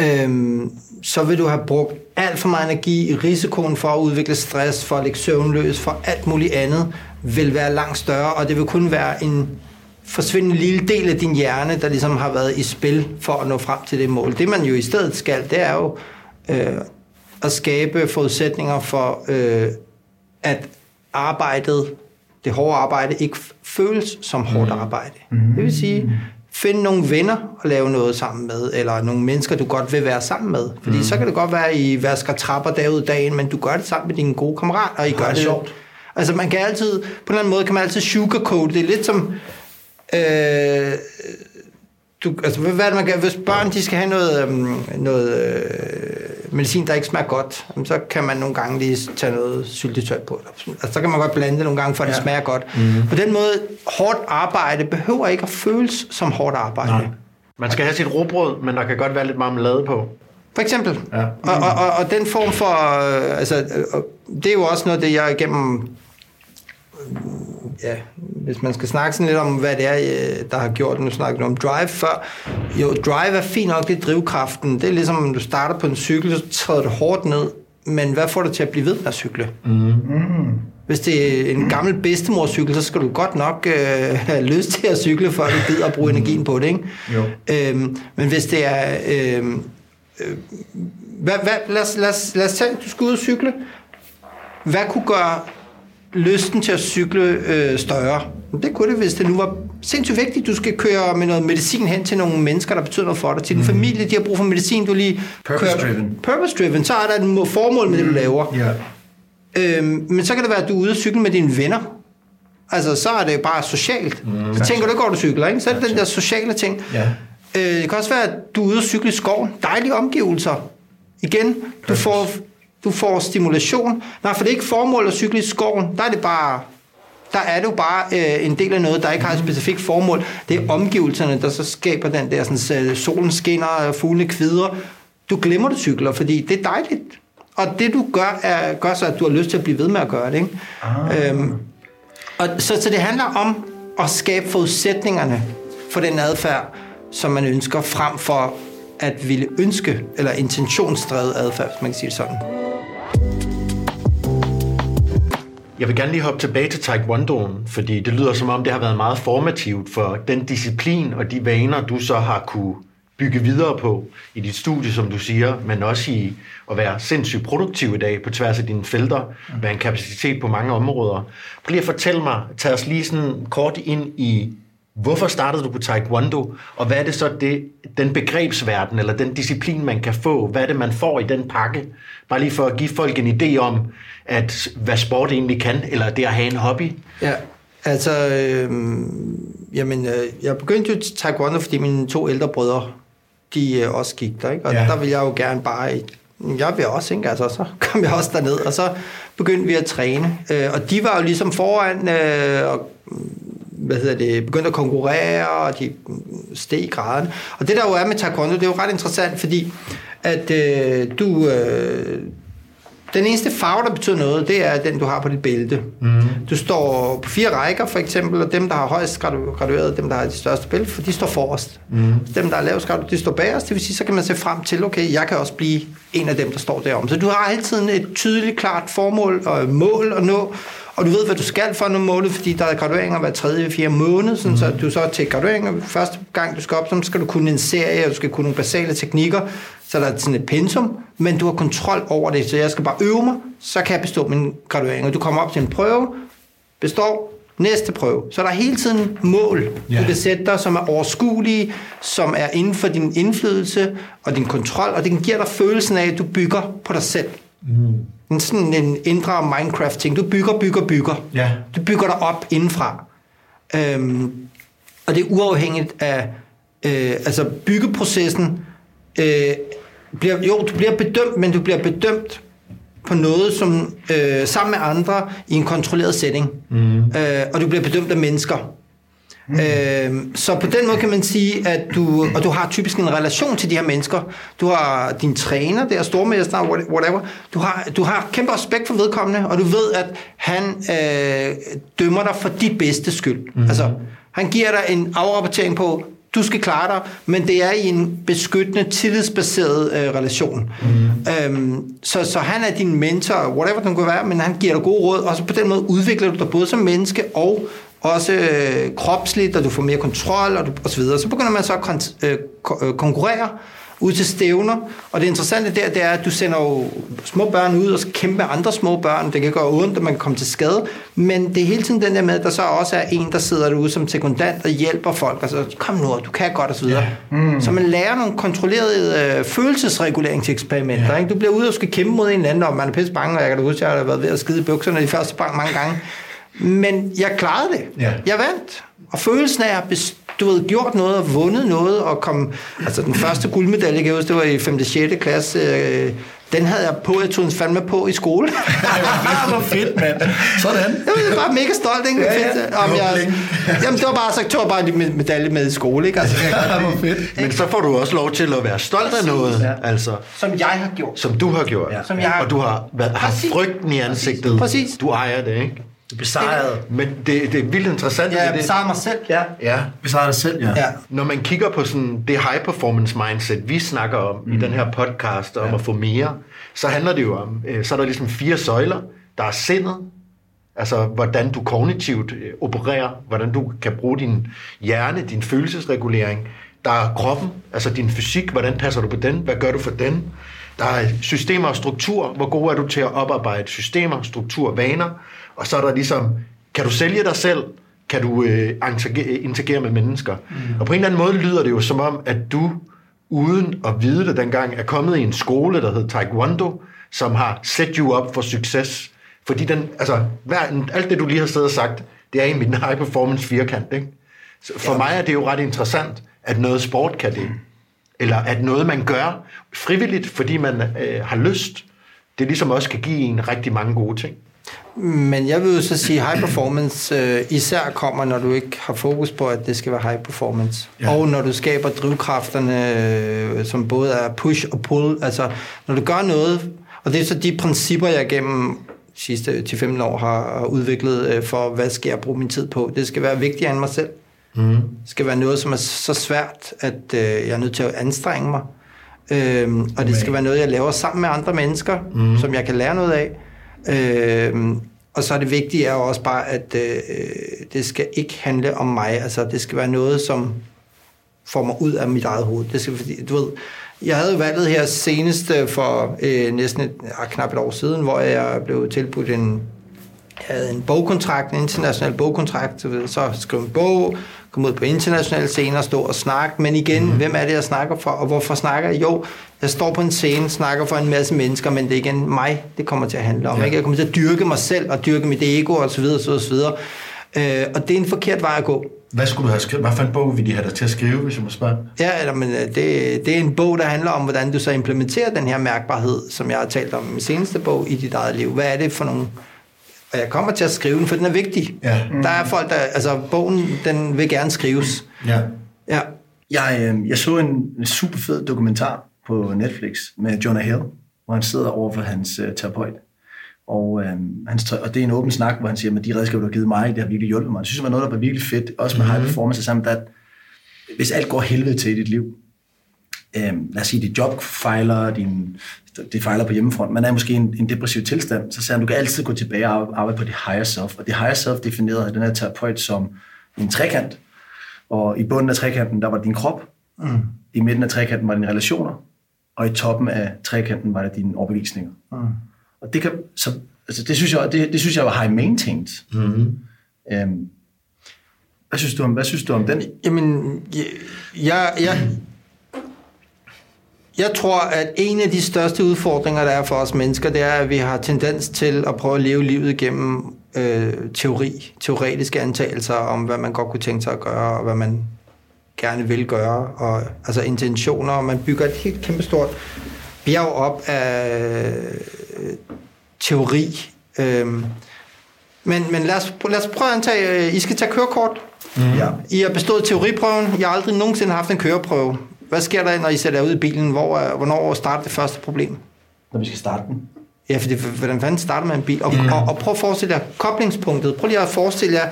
øhm, så vil du have brugt alt for meget energi. Risikoen for at udvikle stress, for at ligge søvnløs, for alt muligt andet, vil være langt større, og det vil kun være en forsvindende lille del af din hjerne, der ligesom har været i spil for at nå frem til det mål. Det man jo i stedet skal, det er jo øh, at skabe forudsætninger for, øh, at arbejdet, det hårde arbejde, ikke føles som hårdt arbejde. Mm. Det vil sige, find nogle venner og lave noget sammen med, eller nogle mennesker, du godt vil være sammen med. Fordi mm. så kan det godt være, at I vasker trapper derud dagen, men du gør det sammen med dine gode kammerater, og I gør det det sjovt. Altså man kan altid, på en eller anden måde kan man altid sugarcoat. Det er lidt som, øh, du, altså hvad er det, man kan, hvis børn de skal have noget, øhm, noget øh, medicin, der ikke smager godt, så kan man nogle gange lige tage noget syltetøj på. Altså, så kan man godt blande det nogle gange, for at det Ja. smager godt. Mm. På den måde, hårdt arbejde behøver ikke at føles som hårdt arbejde. Nej. man skal have sit råbrød, men der kan godt være lidt marmelade på. For eksempel. Ja. Og, og, og, og den form for... Øh, altså, øh, det er jo også noget, det jeg igennem... øh, Ja, hvis man skal snakke sådan lidt om, hvad det er, øh, der har gjort, nu snakkede du om drive før. Jo, drive er fint nok, det er drivkraften. Det er ligesom, om du starter på en cykel, så træder du hårdt ned. Men hvad får dig til at blive ved med at cykle? Mm. Hvis det er en gammel bedstemorcykel, så skal du godt nok øh, have lyst til at cykle, før du gider at bruge energien på det, ikke? Jo. Øhm, men hvis det er... Øhm, øh, hvad, hvad, lad, os, lad, os, lad os tage, du skal ud og cykle. Hvad kunne gøre lysten til at cykle øh, større? Det kunne det, hvis det nu var sindssygt vigtigt. Du skal køre med noget medicin hen til nogle mennesker, der betyder noget for dig. Til din familie, de har brug for medicin, du lige Purpose-driven. Purpose-driven. Så er der et må- formål med det, du laver. Ja. Øhm, men så kan det være, at du er ude og cykle med dine venner. Altså, så er det bare socialt. Mm, så tænker du ikke, hvor du cykler, ikke? Så er det den der sociale ting. Ja. Øh, det kan også være, at du er ude og cykle i skoven. Dejlige omgivelser. Igen, du får, du får stimulation. Nej, for det er ikke formål at cykle i skoven. Der er det bare... Der er det jo bare øh, en del af noget, der ikke har et specifikt formål. Det er omgivelserne, der så skaber den der, sådan, øh, solen skinner, fuglene kvider. Du glemmer, du cykler, fordi det er dejligt. Og det du gør, er, gør så, at du har lyst til at blive ved med at gøre det. Ikke? Ah. Øhm, og så, så det handler om at skabe forudsætningerne for den adfærd, som man ønsker, frem for at ville ønske, eller intentionsdrevet adfærd, hvis man kan sige det sådan. Jeg vil gerne lige hoppe tilbage til taekwondoen, fordi det lyder som om, det har været meget formativt for den disciplin og de vaner, du så har kunne bygge videre på i dit studie, som du siger, men også i at være sindssygt produktiv i dag på tværs af dine felter, være en kapacitet på mange områder. Prøv lige at fortælle mig, tag os lige sådan kort ind i, hvorfor startede du på taekwondo, og hvad er det så det, den begrebsverden, eller den disciplin, man kan få, hvad er det, man får i den pakke? Bare lige for at give folk en idé om, at hvad sport egentlig kan, eller det at have en hobby. Ja, altså, øh, jamen, øh, jeg begyndte jo taekwondo, fordi mine to ældre brødre, de øh, også gik der, ikke? Og Ja. ja. der ville jeg jo gerne bare, jeg vil også, ikke? Altså, så kom jeg også derned, og så begyndte vi at træne. Øh, og de var jo ligesom foran, øh, og hvad hedder det, begyndte at konkurrere, og de steg i graden. Og det der jo er med taekwondo, det er jo ret interessant, fordi at øh, du... Øh, den eneste farve, der betyder noget, det er den, du har på dit bælte. Mm. Du står på fire rækker, for eksempel, og dem, der har højst gradu- gradueret, dem, der har de største bælte, for de står forrest. Mm. Dem, der er lavest gradueret, de står bagerst. Det vil sige, så kan man se frem til, okay, jeg kan også blive en af dem, der står derom. Så du har altid et tydeligt, klart formål og mål at nå, og du ved, hvad du skal for nå målet, fordi der er gradueringer hver tredje, fjerde måned, sådan, mm. så du så til gradueringer, første gang du skal op, så skal du kunne en serie, og du skal kunne nogle basale teknikker, så der er sådan et pensum, men du har kontrol over det, så jeg skal bare øve mig, så kan jeg bestå min graduering. Og du kommer op til en prøve, består, næste prøve. Så der er hele tiden mål, ja. du kan sætte dig, som er overskuelige, som er inden for din indflydelse og din kontrol, og det giver dig følelsen af, at du bygger på dig selv. Mm. En sådan en indre Minecraft-ting. Du bygger, bygger, bygger. Ja. Du bygger dig op indenfra. Øhm, og det er uafhængigt af øh, altså byggeprocessen. Øh, bliver, jo, du bliver bedømt, men du bliver bedømt på noget som øh, sammen med andre i en kontrolleret setting. Mm. Øh, og du bliver bedømt af mennesker. Øh, så på den måde kan man sige, at du, og du har typisk en relation til de her mennesker. Du har din træner, det er stormester, whatever. Du har, du har kæmpe respekt for vedkommende, og du ved, at han øh, dømmer dig for dit bedste skyld. Mm. Altså, han giver dig en afrapportering på, du skal klare dig, men det er i en beskyttende, tillidsbaseret øh, relation. Mm. Øhm, så, så han er din mentor, whatever den kunne være, men han giver dig gode råd, og så på den måde udvikler du dig både som menneske og også øh, kropsligt, og du får mere kontrol, og, du, og så videre. Så begynder man så at kon- øh, øh, konkurrere ud til stævner, og det interessante der, det er, at du sender jo små børn ud og skal kæmpe andre små børn. Det kan gøre ondt, at man kan komme til skade, men det er hele tiden den der med, at der så også er en, der sidder derude som sekundant og hjælper folk, og så kom nu, du kan godt, og så videre. Ja. Mm. Så man lærer nogle kontrollerede øh, følelsesreguleringseksperimenter. Ja. Ikke? Du bliver ude og skal kæmpe mod en anden, og man er pisse bange, og jeg kan da huske, at jeg har været ved at skide i bukserne de første mange gange. Men jeg klarede det. Ja. Jeg vandt. Og følelsen af at have du ved, gjort noget og vundet noget og kom... Altså den første guldmedalje, jeg kan huske, det var i 5. 6. klasse. Øh, den havde jeg på, jeg tog den fandme på i skole. Ej, hvor fedt, mand. Sådan. Jeg var bare mega stolt, ikke? Ja, ja. Fedt, Om jeg, jamen, det var bare, så tog jeg bare en medalje med i skole, ikke? Altså, Ja, hvor fedt. Men så får du også lov til at være stolt af noget, Ja. altså, som jeg har gjort. som du har gjort. Ja. Som jeg har- Og du har Præcis. frygten i ansigtet. Præcis. Du ejer det, ikke? Du besejrede. Men det, det er vildt interessant. Ja, det, jeg besejrede mig selv. Ja. Ja. Besejrede dig selv, ja. ja. Når man kigger på sådan det high performance mindset, vi snakker om mm. i den her podcast, om ja. at få mere, så handler det jo om, øh, så er der ligesom fire søjler. Der er sindet, altså hvordan du kognitivt øh, opererer, hvordan du kan bruge din hjerne, din følelsesregulering. Der er kroppen, altså din fysik, hvordan passer du på den, hvad gør du for den. Der er systemer og struktur, hvor god er du til at oparbejde systemer, struktur, vaner. Og så er der ligesom, kan du sælge dig selv, kan du øh, interagere, med mennesker. Mm. Og på en eller anden måde lyder det jo som om, at du, uden at vide det dengang, er kommet i en skole, der hedder Taekwondo, som har set you up for succes. Fordi den, altså, hver, alt det, du lige har siddet og sagt, det er i min high performance firkant. Ikke? Så for ja. mig er det jo ret interessant, at noget sport kan det. Eller at noget, man gør frivilligt, fordi man øh, har lyst, det ligesom også kan give en rigtig mange gode ting. Men jeg vil jo så sige, high performance øh, især kommer, når du ikke har fokus på, at det skal være high performance. Ja. Og når du skaber drivkræfterne, øh, som både er push og pull. Altså, når du gør noget, og det er så de principper, jeg gennem sidste 10-15 år har har udviklet øh, for, hvad skal jeg bruge min tid på. Det skal være vigtigere end mig selv. Mm. Det skal være noget, som er så svært, at øh, jeg er nødt til at anstrenge mig. Øhm, og det skal være noget, jeg laver sammen med andre mennesker, mm. som jeg kan lære noget af. Øh, og så er det vigtige er også bare, at øh, det skal ikke handle om mig. Altså, det skal være noget, som får mig ud af mit eget hoved. Det skal, fordi, du ved, jeg havde valget her senest øh, for øh, næsten et, ah, knap et år siden, hvor jeg blev tilbudt en, jeg havde en bogkontrakt, en international bogkontrakt, så, så skrev en bog, kom ud på internationale scener, stå og snakke, men igen, mm. hvem er det, jeg snakker for, og hvorfor snakker jeg? Jo, jeg står på en scene, snakker for en masse mennesker, men det er igen mig, det kommer til at handle om. Ja. Ikke? Jeg kommer til at dyrke mig selv, og dyrke mit ego, og så videre, så videre, så videre. Øh, og det er en forkert vej at gå. Hvad skulle du have skrevet? Hvad for en bog vil de have dig til at skrive, hvis jeg må spørge? Ja, eller, men øh, det, det er en bog, der handler om, hvordan du så implementerer den her mærkbarhed, som jeg har talt om i min seneste bog, i dit eget liv. Hvad er det for nogle... Og jeg kommer til at skrive den, for den er vigtig. Ja. Der er folk, der... Altså, bogen, den vil gerne skrives. Ja. Ja. Jeg, øh, jeg så en, super fed dokumentar på Netflix med Jonah Hill, hvor han sidder over for hans øh, terapeut. Og, øh, hans, og det er en åben snak, hvor han siger, at de redskaber, du har givet mig, det har virkelig hjulpet mig. Jeg synes, det var noget, der var virkelig fedt, også med mm-hmm. high performance sammen, at hvis alt går helvede til i dit liv, øh, lad os sige, dit job fejler, din, det fejler på hjemmefront, man er måske i en, en depressiv tilstand, så siger han, du kan altid gå tilbage og arbejde på det higher self. Og det higher self definerede den her terapeut som en trekant, og i bunden af trekanten, der var din krop, mm. i midten af trekanten var dine relationer, og i toppen af trekanten var det dine overbevisninger. Mm. Og det, kan, så, altså det, synes jeg, det, det synes jeg var high maintained. Mm. Øhm, hvad synes du om, hvad synes du om den? Jamen, jeg, jeg, jeg tror, at en af de største udfordringer, der er for os mennesker, det er, at vi har tendens til at prøve at leve livet gennem øh, teori, teoretiske antagelser om, hvad man godt kunne tænke sig at gøre, og hvad man gerne vil gøre, og altså intentioner, og man bygger et helt kæmpestort bjerg op af øh, teori. Øhm, men, men lad, os, lad os prøve at antage, øh, I skal tage kørekort. Mm. Ja. I har bestået teoriprøven. Jeg har aldrig nogensinde haft en køreprøve. Hvad sker der, når I sætter ud i bilen? Hvor, hvornår starter det første problem? Når vi skal starte den. Ja, for det, hvordan fanden starter man en bil? Og, mm. og, og prøv at forestille jer koblingspunktet. Prøv lige at forestille jer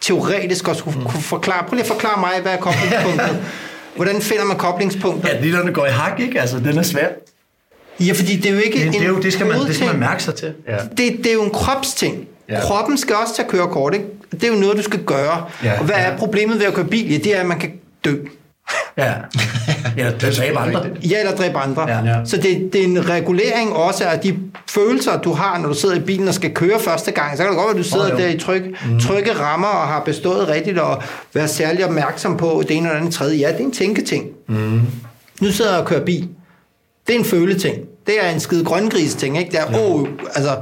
teoretisk at skulle mm. forklare. Prøv lige at forklare mig, hvad er koblingspunktet. Hvordan finder man koblingspunktet? Ja, lige når den går i hak, ikke? Altså, den er svær. Ja, fordi det er jo ikke det, en det, er jo, det, skal man, det skal man mærke sig til. Ja. Det, det er jo en kropsting. Ja. Kroppen skal også tage kørekort, ikke? Det er jo noget, du skal gøre. Ja. Og hvad er problemet ved at køre bil? Ja, det er, at man kan dø. Ja, eller dræbe andre. Ja, eller dræbe andre. Ja, ja. Så det, det er en regulering også af de følelser, du har, når du sidder i bilen og skal køre første gang. Så kan det godt være, at du sidder oh, der i tryg, mm. trygge rammer og har bestået rigtigt og været særlig opmærksom på det ene eller andet tredje. Ja, det er en tænketing. Mm. Nu sidder jeg og kører bil. Det er en føleting. Det er en skide grøngris ting, ikke? Det er, ja. oh, altså,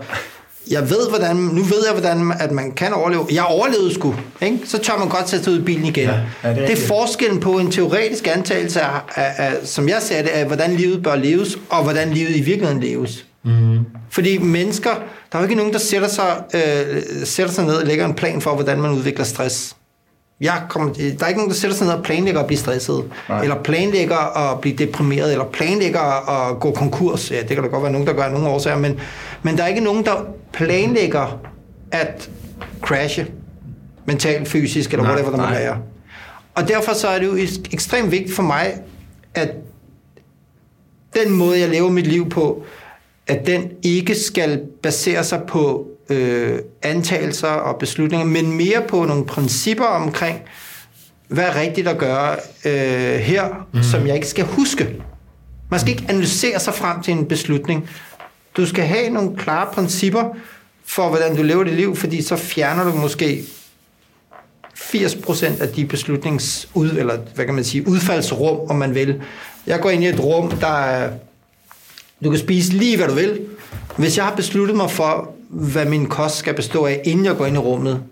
jeg ved, hvordan, nu ved jeg, hvordan at man kan overleve. Jeg overlevede sgu, ikke? så tør man godt sætte ud i bilen igen. Ja, ja, det, er det er forskellen på en teoretisk antagelse, af, af, af, som jeg ser det, af hvordan livet bør leves, og hvordan livet i virkeligheden leves. Mm. Fordi mennesker, der er jo ikke nogen, der sætter sig, øh, sætter sig ned og lægger en plan for, hvordan man udvikler stress. Jeg kommer, der er ikke nogen, der sætter sig ned og planlægger at blive stresset, Nej. eller planlægger at blive deprimeret, eller planlægger at gå konkurs. Ja, det kan da godt være nogen, der gør nogle årsager, men, men der er ikke nogen, der planlægger at crashe mentalt, fysisk, eller nej, whatever der må være. Og derfor så er det jo ekstremt vigtigt for mig, at den måde, jeg lever mit liv på, at den ikke skal basere sig på øh, antagelser og beslutninger, men mere på nogle principper omkring, hvad er rigtigt at gøre øh, her, mm. som jeg ikke skal huske. Man skal ikke analysere sig frem til en beslutning. Du skal have nogle klare principper for, hvordan du lever dit liv, fordi så fjerner du måske 80% af de beslutningsud, eller hvad kan man sige, udfaldsrum, om man vil. Jeg går ind i et rum, der er, du kan spise lige, hvad du vil. Hvis jeg har besluttet mig for, hvad min kost skal bestå af, inden jeg går ind i rummet,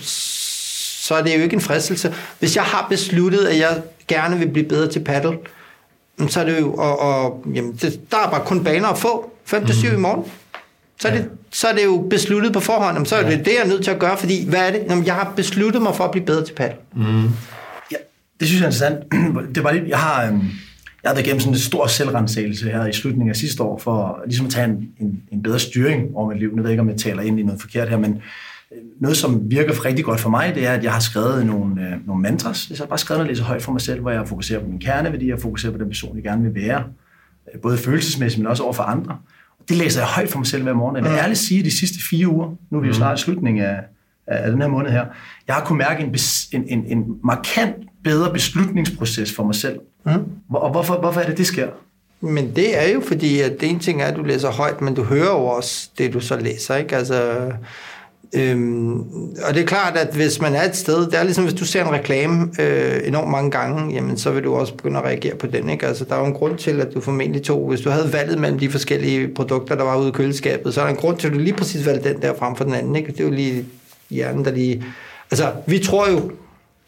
så er det jo ikke en fristelse. Hvis jeg har besluttet, at jeg gerne vil blive bedre til paddle, så er det jo, og, og jamen, det, der er bare kun baner at få, 5 til 7 mm. i morgen. Så er, det, så er det jo besluttet på forhånd, så er det det, jeg er nødt til at gøre, fordi hvad er det? Jamen, jeg har besluttet mig for at blive bedre til paddle. Mm. Ja, det synes jeg er interessant. Det var lidt, jeg har, øhm, jeg har været igennem sådan en stor selvrensagelse her i slutningen af sidste år, for ligesom at tage en, en, en bedre styring over mit liv. Nu ved jeg ikke, om jeg taler ind i noget forkert her, men øh, noget, som virker rigtig godt for mig, det er, at jeg har skrevet nogle, øh, nogle mantras. Jeg har bare skrevet og læser højt for mig selv, hvor jeg fokuserer på min kerneværdi, og fokuserer på den person, jeg gerne vil være. Øh, både følelsesmæssigt, men også over for andre. Det læser jeg højt for mig selv hver morgen. Jeg vil ærligt sige, at de sidste fire uger, nu er vi jo mm. snart i slutningen af, af den her måned her, jeg har kunnet mærke en, en, en, en markant bedre beslutningsproces for mig selv. Mm. Og hvorfor, hvorfor er det, det sker? Men det er jo fordi, at det ene ting er, at du læser højt, men du hører jo også det, du så læser. Ikke? Altså, øhm, og det er klart, at hvis man er et sted, det er ligesom, hvis du ser en reklame øh, enormt mange gange, jamen, så vil du også begynde at reagere på den. Ikke? Altså, der er jo en grund til, at du formentlig tog, hvis du havde valget mellem de forskellige produkter, der var ude i køleskabet, så er der en grund til, at du lige præcis valgte den der frem for den anden. Ikke? Det er jo lige hjernen, der lige... Altså, vi tror jo,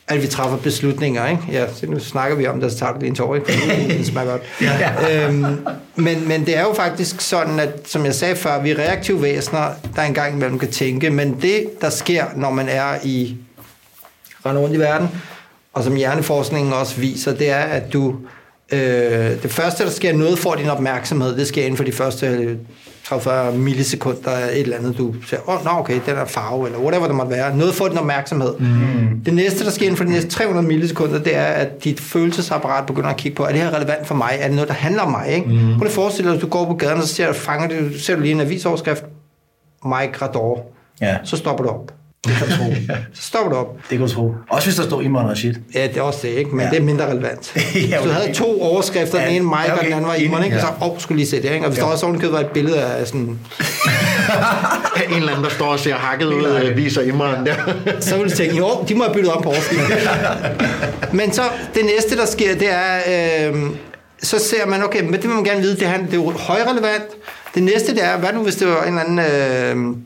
at vi træffer beslutninger, ikke? Ja, så nu snakker vi om det, så tager det lige en tår, ikke? Det smager godt. ja. øhm, men, men det er jo faktisk sådan, at som jeg sagde før, vi er reaktive væsener, der engang imellem kan tænke, men det, der sker, når man er i rende rundt i verden, og som hjerneforskningen også viser, det er, at du Øh, det første, der sker noget for din opmærksomhed, det sker inden for de første 30 millisekunder et eller andet, du siger, åh, oh, nå okay, den er farve, eller whatever det måtte være. Noget får din opmærksomhed. Mm. Det næste, der sker inden for de næste 300 millisekunder, det er, at dit følelsesapparat begynder at kigge på, er det her relevant for mig? Er det noget, der handler om mig? Ikke? Mm. Prøv at forestille dig, at du går på gaden, og så ser du, fanger du, ser du lige en avisoverskrift, Mike Rador. Ja. Så stopper du op. Det kan du tro. Så stopper du op. Det kan du tro. Også hvis der står Imran Rashid. Ja, det er også det, ikke? Men Ja. det er mindre relevant. Ja, Så du havde okay. to overskrifter, Ja, den ene Mike, ja, og okay. den anden var Imon, ikke? Ja. Så, åh, oh, skulle lige se det, ikke? Og hvis Ja. der også ovenikøbet var et billede af sådan, En eller anden, der står og ser hakket ud, øh, viser Imran der. så ville du tænke, jo, de må have byttet om på overskriften. Men så, det næste, der sker, det er, øh, så ser man, okay, men det vil man gerne vide, det er, det er højrelevant. Det næste, det er, hvad nu hvis det var en eller anden... Øh,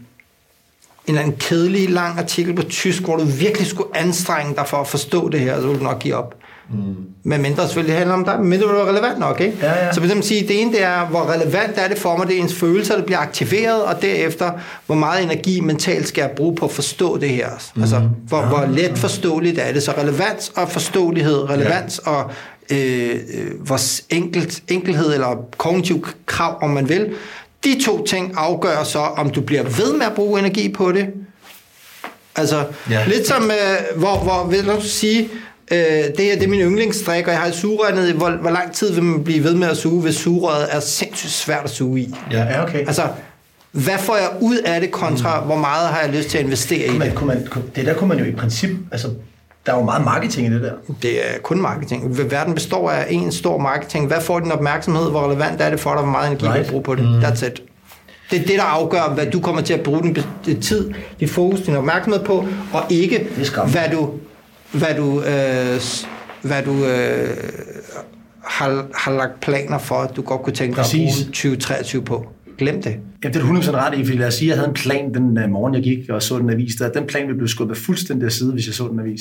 en eller anden kedelig, lang artikel på tysk, hvor du virkelig skulle anstrenge dig for at forstå det her, så ville du nok give op. Mm. Men mindre selvfølgelig handler om dig, men det være relevant nok, ikke? Ja, ja. Så vil sige, det ene det er, hvor relevant er det for mig, det er ens følelser, der bliver aktiveret, og derefter, hvor meget energi mentalt skal jeg bruge på at forstå det her. Mm. Altså, hvor, hvor let forståeligt er det. Så relevans og forståelighed, relevans ja. og øh, øh, hvor enkelt, enkelhed eller kognitiv krav, om man vil, de to ting afgør så, om du bliver ved med at bruge energi på det. Altså, Ja. lidt som, øh, hvor, hvor, vil du sige, øh, det her det er min yndlingsstrik, og jeg har et sugerør nede i, hvor, hvor lang tid vil man blive ved med at suge, hvis sugerøret er sindssygt svært at suge i. Ja. Okay. Altså, hvad får jeg ud af det kontra, mm. hvor meget har jeg lyst til at investere i Kunne man, det? kunne man, det der kunne man jo i princip, altså, der er jo meget marketing i det der. Det er kun marketing. Verden består af en stor marketing. Hvad får din opmærksomhed? Hvor relevant er det for dig? Hvor meget energi right. Du bruger på det? Mm. That's it. Det er det, der afgør, hvad du kommer til at bruge din tid, din fokus, din opmærksomhed på, og ikke hvad du, hvad du, øh, hvad du øh, har, har lagt planer for, at du godt kunne tænke dig at bruge 2023 på. Glem det. Ja, det er du 100% ret i, fordi lad os sige, at jeg havde en plan den uh, morgen, jeg gik og så den avis. Der, den plan ville blive skubbet fuldstændig af side, hvis jeg så den avis.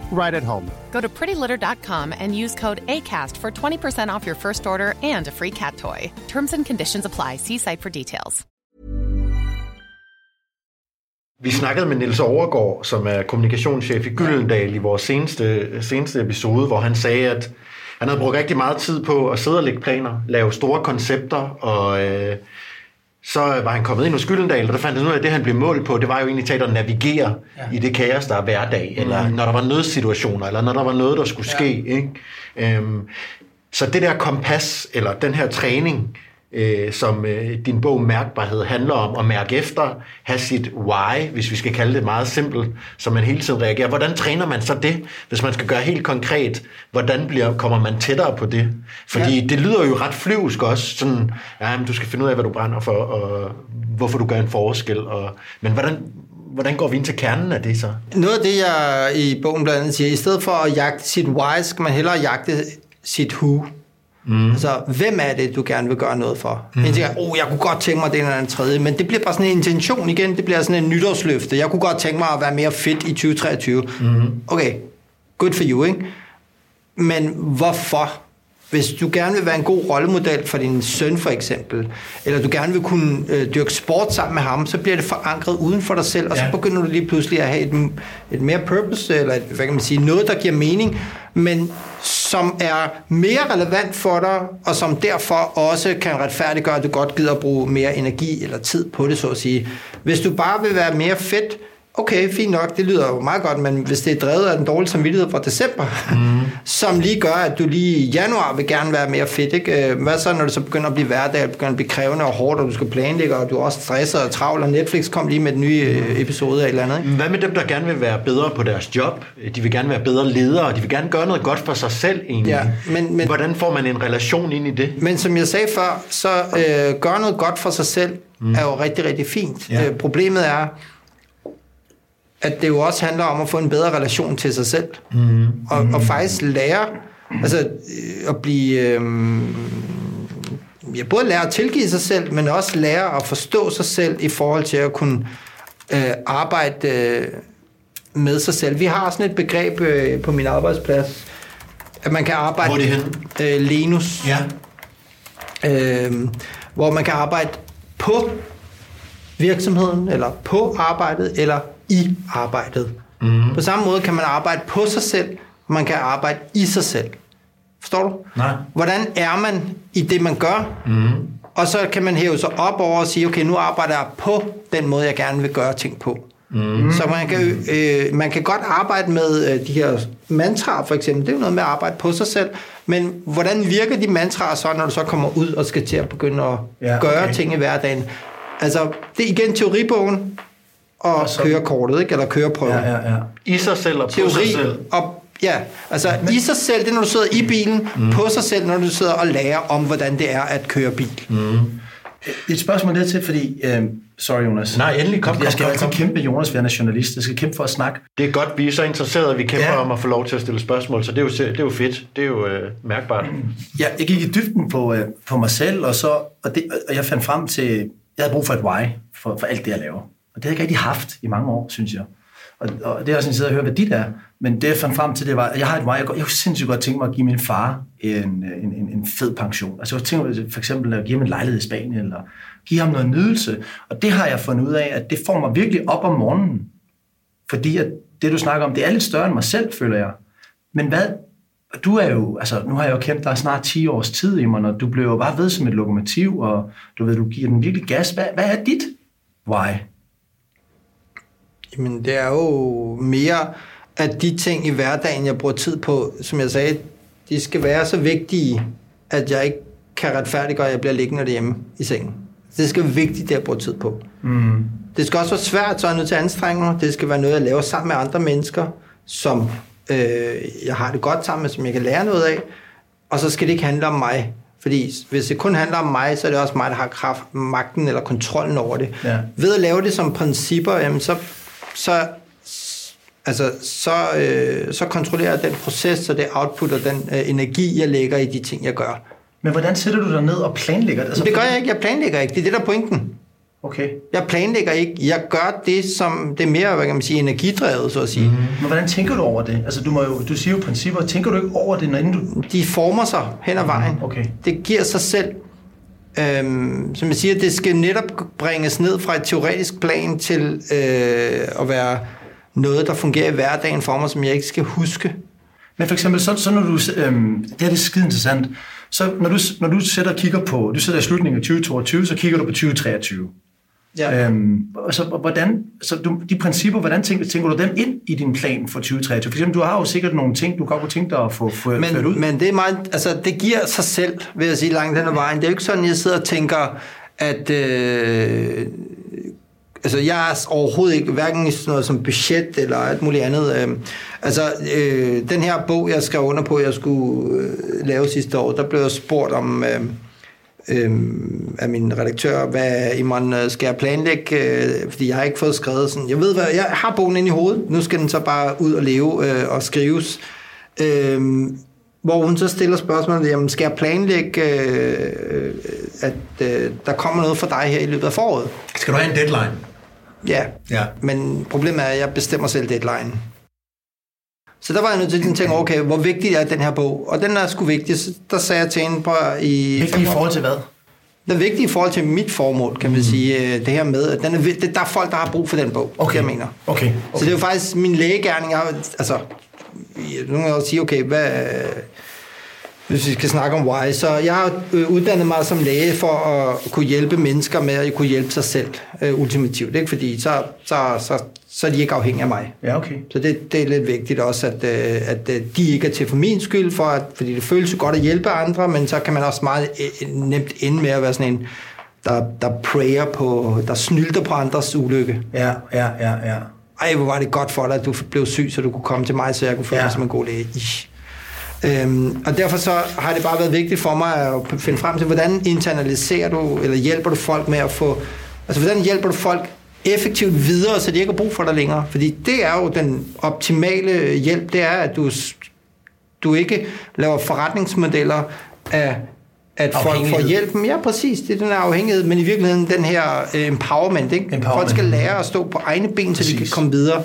right at home. Go to prettylitter.com and use code ACAST for 20% off your first order and a free cat toy. Terms and conditions apply. See site for details. Vi snakkede med Niels Overgaard, som er kommunikationschef i Gyldendal i vores seneste, seneste episode, hvor han sagde, at han havde brugt rigtig meget tid på at sidde og lægge planer, lave store koncepter, og øh, så var han kommet ind hos Gyldendal, og der fandt han ud af, at det han blev målt på, det var jo egentlig talt at navigere ja. i det kaos, der er hverdag, eller når der var nødsituationer, eller når der var noget, der skulle ske. Ikke? Øhm, så det der kompas, eller den her træning, øh, som øh, din bog Mærkbarhed handler om, at mærke efter, have sit why, hvis vi skal kalde det meget simpelt, så man hele tiden reagerer. Hvordan træner man så det, hvis man skal gøre helt konkret? Hvordan bliver, kommer man tættere på det? Fordi ja. det lyder jo ret flyvsk også, sådan, ja, men du skal finde ud af, hvad du brænder for, og hvorfor du gør en forskel. Og, men hvordan, hvordan går vi ind til kernen af det så? Noget af det, jeg i bogen blandt andet siger, i stedet for at jagte sit why, skal man hellere jagte sit who. Mm. Altså, hvem er det, du gerne vil gøre noget for? Mm. En ting er, oh, jeg kunne godt tænke mig det eller andet tredje, men det bliver bare sådan en intention igen, det bliver sådan en nytårsløfte. Jeg kunne godt tænke mig at være mere fedt i 2023. Mm. Okay, good for you, ikke? Men hvorfor? Hvis du gerne vil være en god rollemodel for din søn for eksempel, eller du gerne vil kunne øh, dyrke sport sammen med ham, så bliver det forankret uden for dig selv, og så Ja. begynder du lige pludselig at have et, et mere purpose, eller et, hvad kan man sige, noget, der giver mening, men som er mere relevant for dig, og som derfor også kan retfærdiggøre, at du godt gider at bruge mere energi eller tid på det, så at sige. Hvis du bare vil være mere fedt okay, fint nok, det lyder jo meget godt, men hvis det er drevet af den dårlige samvittighed fra december, mm. som lige gør, at du lige i januar vil gerne være mere fedt, ikke? Øh, hvad så, når det så begynder at blive hverdag, begynder at blive krævende og hårdt, og du skal planlægge, og du er også stresset og travl, og Netflix kom lige med den nye øh, episode af et eller andet, ikke? Hvad med dem, der gerne vil være bedre på deres job? De vil gerne være bedre ledere, de vil gerne gøre noget godt for sig selv egentlig. Ja, men- men- Hvordan får man en relation ind i det? Men som jeg sagde før, så øh, gør noget godt for sig selv, mm. er jo rigtig, rigtig fint. Ja. Øh, problemet er, at det jo også handler om at få en bedre relation til sig selv. Mm. Og, og faktisk lære, altså øh, at blive... Øh, ja, både lære at tilgive sig selv, men også lære at forstå sig selv i forhold til at kunne øh, arbejde øh, med sig selv. Vi har sådan et begreb øh, på min arbejdsplads, at man kan arbejde... Hvor er det henne? Øh, Lenus Ja. øh, hvor man kan arbejde på virksomheden, eller på arbejdet, eller i arbejdet. Mm. På samme måde kan man arbejde på sig selv, og man kan arbejde i sig selv. Forstår du? Nej. Hvordan er man i det, man gør? Mm. Og så kan man hæve sig op over og sige, okay, nu arbejder jeg på den måde, jeg gerne vil gøre ting på. Mm. Så man kan, øh, man kan godt arbejde med øh, de her mantraer, for eksempel. Det er jo noget med at arbejde på sig selv. Men hvordan virker de mantraer så, når du så kommer ud og skal til at begynde at Ja, gøre okay. ting i hverdagen? Altså, det er igen teoribogen og, og så- kørekortet, ikke? eller køreprøven. Ja, ja, ja. I sig selv og på Teori sig selv. og Ja, altså Men, i sig selv, det er når du sidder i bilen, mm. på sig selv, når du sidder og lærer om, hvordan det er at køre bil. Mm. Et spørgsmål der til, fordi... Øh, sorry, Jonas. Nej, endelig, kom, Jeg kom, skal kom, altid kom. kæmpe, Jonas, være journalist. Jeg skal kæmpe for at snakke. Det er godt, vi er så interesserede, at vi kæmper Ja. om at få lov til at stille spørgsmål, så det er jo, det er jo fedt. Det er jo øh, mærkbart. Ja, jeg gik i dybden på, øh, på mig selv, og, så, og, det, og jeg fandt frem til, jeg havde brug for et why for, for alt det, jeg laver. Og det har jeg ikke rigtig haft i mange år, synes jeg. Og, og det er også interesseret at høre, hvad dit er. Men det, jeg fandt frem til, det var, at jeg har et meget, Jeg, jeg kunne sindssygt godt tænke mig at give min far en, en, en, en fed pension. Altså jeg tænker mig for eksempel at give ham en lejlighed i Spanien, eller give ham noget nydelse. Og det har jeg fundet ud af, at det får mig virkelig op om morgenen. Fordi at det, du snakker om, det er lidt større end mig selv, føler jeg. Men hvad, du er jo, altså nu har jeg jo kendt dig snart 10 års tid i mig, og du blev jo bare ved som et lokomotiv, og du ved, du giver den virkelig gas. Hvad, hvad er dit why? Jamen, det er jo mere, at de ting i hverdagen, jeg bruger tid på, som jeg sagde, de skal være så vigtige, at jeg ikke kan retfærdiggøre, at jeg bliver liggende derhjemme i sengen. Det skal være vigtigt, det jeg bruger tid på. Mm. Det skal også være svært, så er jeg nødt til at anstrenge mig. Det skal være noget, jeg laver sammen med andre mennesker, som øh, jeg har det godt sammen med, som jeg kan lære noget af. Og så skal det ikke handle om mig. Fordi hvis det kun handler om mig, så er det også mig, der har kraft, magten eller kontrollen over det. Ja. Ved at lave det som principper, jamen så, så, altså, så, øh, så kontrollerer jeg den proces og det output og den øh, energi, jeg lægger i de ting, jeg gør. Men hvordan sætter du dig ned og planlægger det? Altså, det gør jeg ikke. Jeg planlægger ikke. Det er det, der er pointen. Okay. Jeg planlægger ikke. Jeg gør det, som det er mere, hvad kan man sige, energidrevet, så at sige. Mm. Men hvordan tænker du over det? Altså, du, må jo, du siger jo principper. Tænker du ikke over det, når inden du... De former sig hen ad vejen. Okay. Det giver sig selv. Øhm, som jeg siger, det skal netop bringes ned fra et teoretisk plan til øh, at være noget, der fungerer i hverdagen for mig, som jeg ikke skal huske. Men for eksempel, så, så når du... Øhm, det her det er skide interessant. Så når du, når du sætter og kigger på... Du sætter i slutningen af 2022, så kigger du på 2023. Ja. Øhm, og så hvordan, så du, de principper, hvordan tænker, tænker du dem ind i din plan for 2023? For eksempel, du har jo sikkert nogle ting, du godt kunne tænke dig at få få ført ud. Men, men det er meget, altså det giver sig selv, vil jeg sige, langt den ad vejen. Det er jo ikke sådan, jeg sidder og tænker, at øh, altså jeg er overhovedet ikke, hverken i sådan noget som budget eller alt muligt andet. Øh, altså øh, den her bog, jeg skrev under på, jeg skulle øh, lave sidste år, der blev jeg spurgt om... Øh, øh, af min redaktør, hvad Imran øh, skal jeg planlægge, øh, fordi jeg har ikke fået skrevet sådan, jeg ved hvad, jeg har bogen inde i hovedet, nu skal den så bare ud og leve øh, og skrives. Øh, hvor hun så stiller spørgsmålet, jamen skal jeg planlægge, øh, at øh, der kommer noget for dig her i løbet af foråret? Skal du have en deadline? Ja, Ja. men problemet er, at jeg bestemmer selv deadline. Så der var jeg nødt til at tænke, okay, hvor vigtig er den her bog? Og den er sgu vigtig. Så der sagde jeg til hende på i... Vigtigt i forhold til hvad? Den er vigtig i forhold til mit formål, kan man sige. øh, Det her med, at den er, det, der er folk, der har brug for den bog, okay. jeg mener. Okay. Så okay. det er jo faktisk min lægegærning. Jeg, har- altså, nu kan jeg også sige, okay, hvad, hvis vi skal snakke om why, så jeg har øh, uddannet mig som læge for at kunne hjælpe mennesker med at kunne hjælpe sig selv øh, ultimativt, ikke? fordi så, så, så, så er de ikke afhængige af mig. Ja, okay. Så det, det er lidt vigtigt også, at, øh, at øh, de ikke er til for min skyld, for at, fordi det føles jo godt at hjælpe andre, men så kan man også meget øh, nemt ende med at være sådan en, der, der prayer på, der snylter på andres ulykke. Ja, ja, ja, ja. Ej, hvor var det godt for dig, at du blev syg, så du kunne komme til mig, så jeg kunne føle Ja. mig som en god læge. Ish. Øhm, og derfor så har det bare været vigtigt for mig at finde frem til, hvordan internaliserer du, eller hjælper du folk med at få, altså hvordan hjælper du folk effektivt videre, så de ikke har brug for dig længere? Fordi det er jo den optimale hjælp, det er, at du, du ikke laver forretningsmodeller af at folk får hjælpen. Ja, præcis. Det er den her afhængighed, men i virkeligheden den her øh, empowerment. Ikke? Empowerment. Folk skal lære at stå på egne ben, så de kan Præcis. komme videre.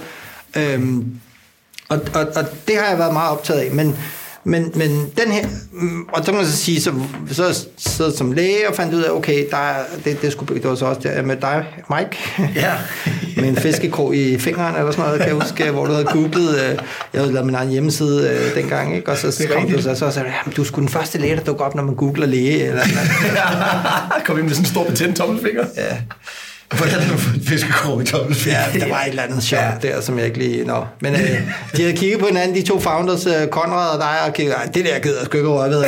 Øhm, og, og, og det har jeg været meget optaget af. Men, men, men den her, mm, og så kan man så sige, så, så jeg som læge og fandt ud af, okay, der er, det, det, skulle, det var så også der med dig, Mike, Ja. med en fiskekrog i fingeren eller sådan noget, kan jeg huske, hvor du havde googlet, øh, jeg havde lavet min egen hjemmeside øh, dengang, ikke? og så er kom du så, så sagde du, ja, du sgu den første læge, der dukker op, når man googler læge, eller, eller Kom ind med sådan en stor betændt tommelfinger. ja. Hvordan har du fået en fiskekrog i tommelfinger? Ja, der var et eller andet sjovt ja. der, som jeg ikke lige... Nå. Men øh, de havde kigget på hinanden, de to founders, øh, Conrad og dig, og kigget, "Ej, det der gider sgu ikke røre ved.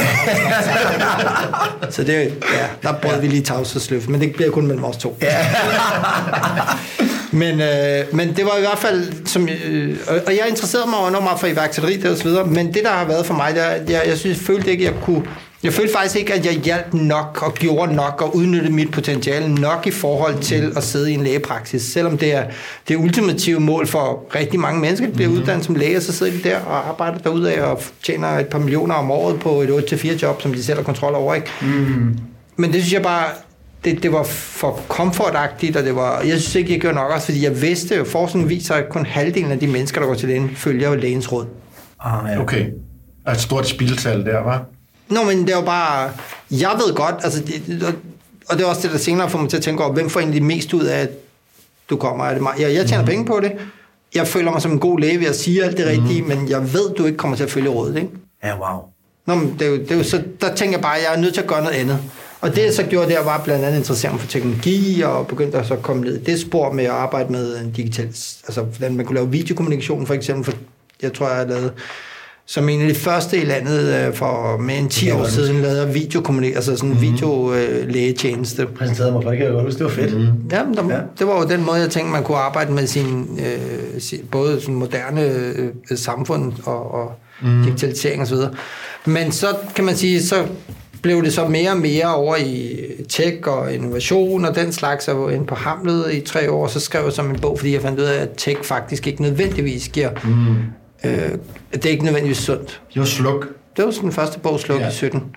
Så det, ja, der brød vi lige tavshedsløft, men det bliver kun mellem os to. Ja. men, øh, men det var i hvert fald, som, øh, og jeg interesserede mig enormt meget for iværksætteri og så videre, men det der har været for mig, det er, at jeg, jeg synes, jeg følte ikke, at jeg kunne jeg følte faktisk ikke, at jeg hjalp nok og gjorde nok og udnyttede mit potentiale nok i forhold til at sidde i en lægepraksis. Selvom det er det ultimative mål for rigtig mange mennesker, der bliver uddannet som læge, så sidder de der og arbejder derudad og tjener et par millioner om året på et 8-4 job, som de selv har kontrol over. Ikke? Men det synes jeg bare, det, det var for komfortagtigt, og det var, jeg synes ikke, jeg gjorde nok også, fordi jeg vidste jo, forskningen viser, at kun halvdelen af de mennesker, der går til lægen, følger jo lægens råd. Ah, ja. Okay. Der er et stort spildtal der, var. Nå, men det er jo bare... Jeg ved godt, altså... Det, og- det er også det, der senere får mig til at tænke over, hvem får egentlig mest ud af, at du kommer? Er det mig? Jeg, jeg tjener penge på det. Jeg føler mig som en god læge ved at sige alt det rigtige, men jeg ved, du ikke kommer til at følge rådet, ikke? Ja, wow. Nå, men det er jo, det er jo så, der tænker jeg bare, at jeg er nødt til at gøre noget andet. Og det, jeg så gjorde der, var blandt andet interesseret mig for teknologi, og begyndte at så komme ned i det spor med at arbejde med en digital... Altså, hvordan man kunne lave videokommunikation, for eksempel. For, jeg tror, jeg lavet som en af de første i landet øh, for mere end 10 år siden, lavede videokommunikation, altså sådan en videolægetjeneste. Præsenterede mig for det, kan jeg godt huske. Det var fedt. Mm. Ja, men der, Ja. det var jo den måde, jeg tænkte, man kunne arbejde med sin, øh, sin både sådan moderne øh, samfund og, og mm. digitalisering osv. Men så kan man sige, så blev det så mere og mere over i tech og innovation og den slags. Var inde på Hamlet i tre år, så skrev jeg som en bog, fordi jeg fandt ud af, at tech faktisk ikke nødvendigvis giver... Mm. Øh, det er ikke nødvendigvis sundt. Jo, sluk. Det var sådan den første bog, Sluk Ja. i 17.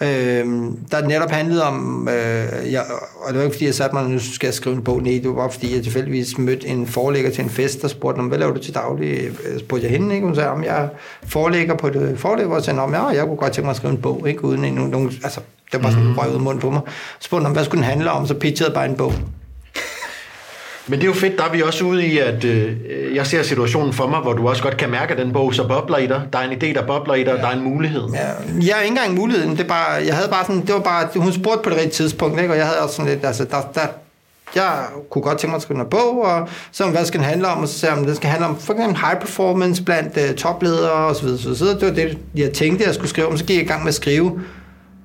Øhm, der netop handlede om, øh, jeg, og det var ikke fordi, jeg satte mig, nu skal jeg skrive en bog, nej, det var bare fordi, jeg tilfældigvis mødte en forlægger til en fest, der spurgte, om, hvad laver du til daglig? Øh, spurgte jeg hende, ikke? Hun sagde, om jeg er forlægger på det forlæg, hvor jeg sagde, om ja, jeg kunne godt tænke mig at skrive en bog, ikke? Uden en, nogen, altså, det var bare sådan, mm. røg ud af munden på mig. Spurgte om, hvad skulle den handle om? Så pitchede jeg bare en bog. Men det er jo fedt, der er vi også ude i, at øh, jeg ser situationen for mig, hvor du også godt kan mærke, at den bog så bobler i dig. Der er en idé, der bobler i dig, ja. der er en mulighed. Ja, jeg har ikke engang muligheden. Det er bare, jeg havde bare sådan, det var bare, hun spurgte på det rigtige tidspunkt, ikke? og jeg havde også sådan lidt, altså, der, der, jeg kunne godt tænke mig at skrive en bog, og så hvad skal den handle om, og så sagde jeg, om den skal handle om for eksempel high performance blandt uh, topledere og så videre, så videre. Det var det, jeg tænkte, jeg skulle skrive om, så gik jeg i gang med at skrive.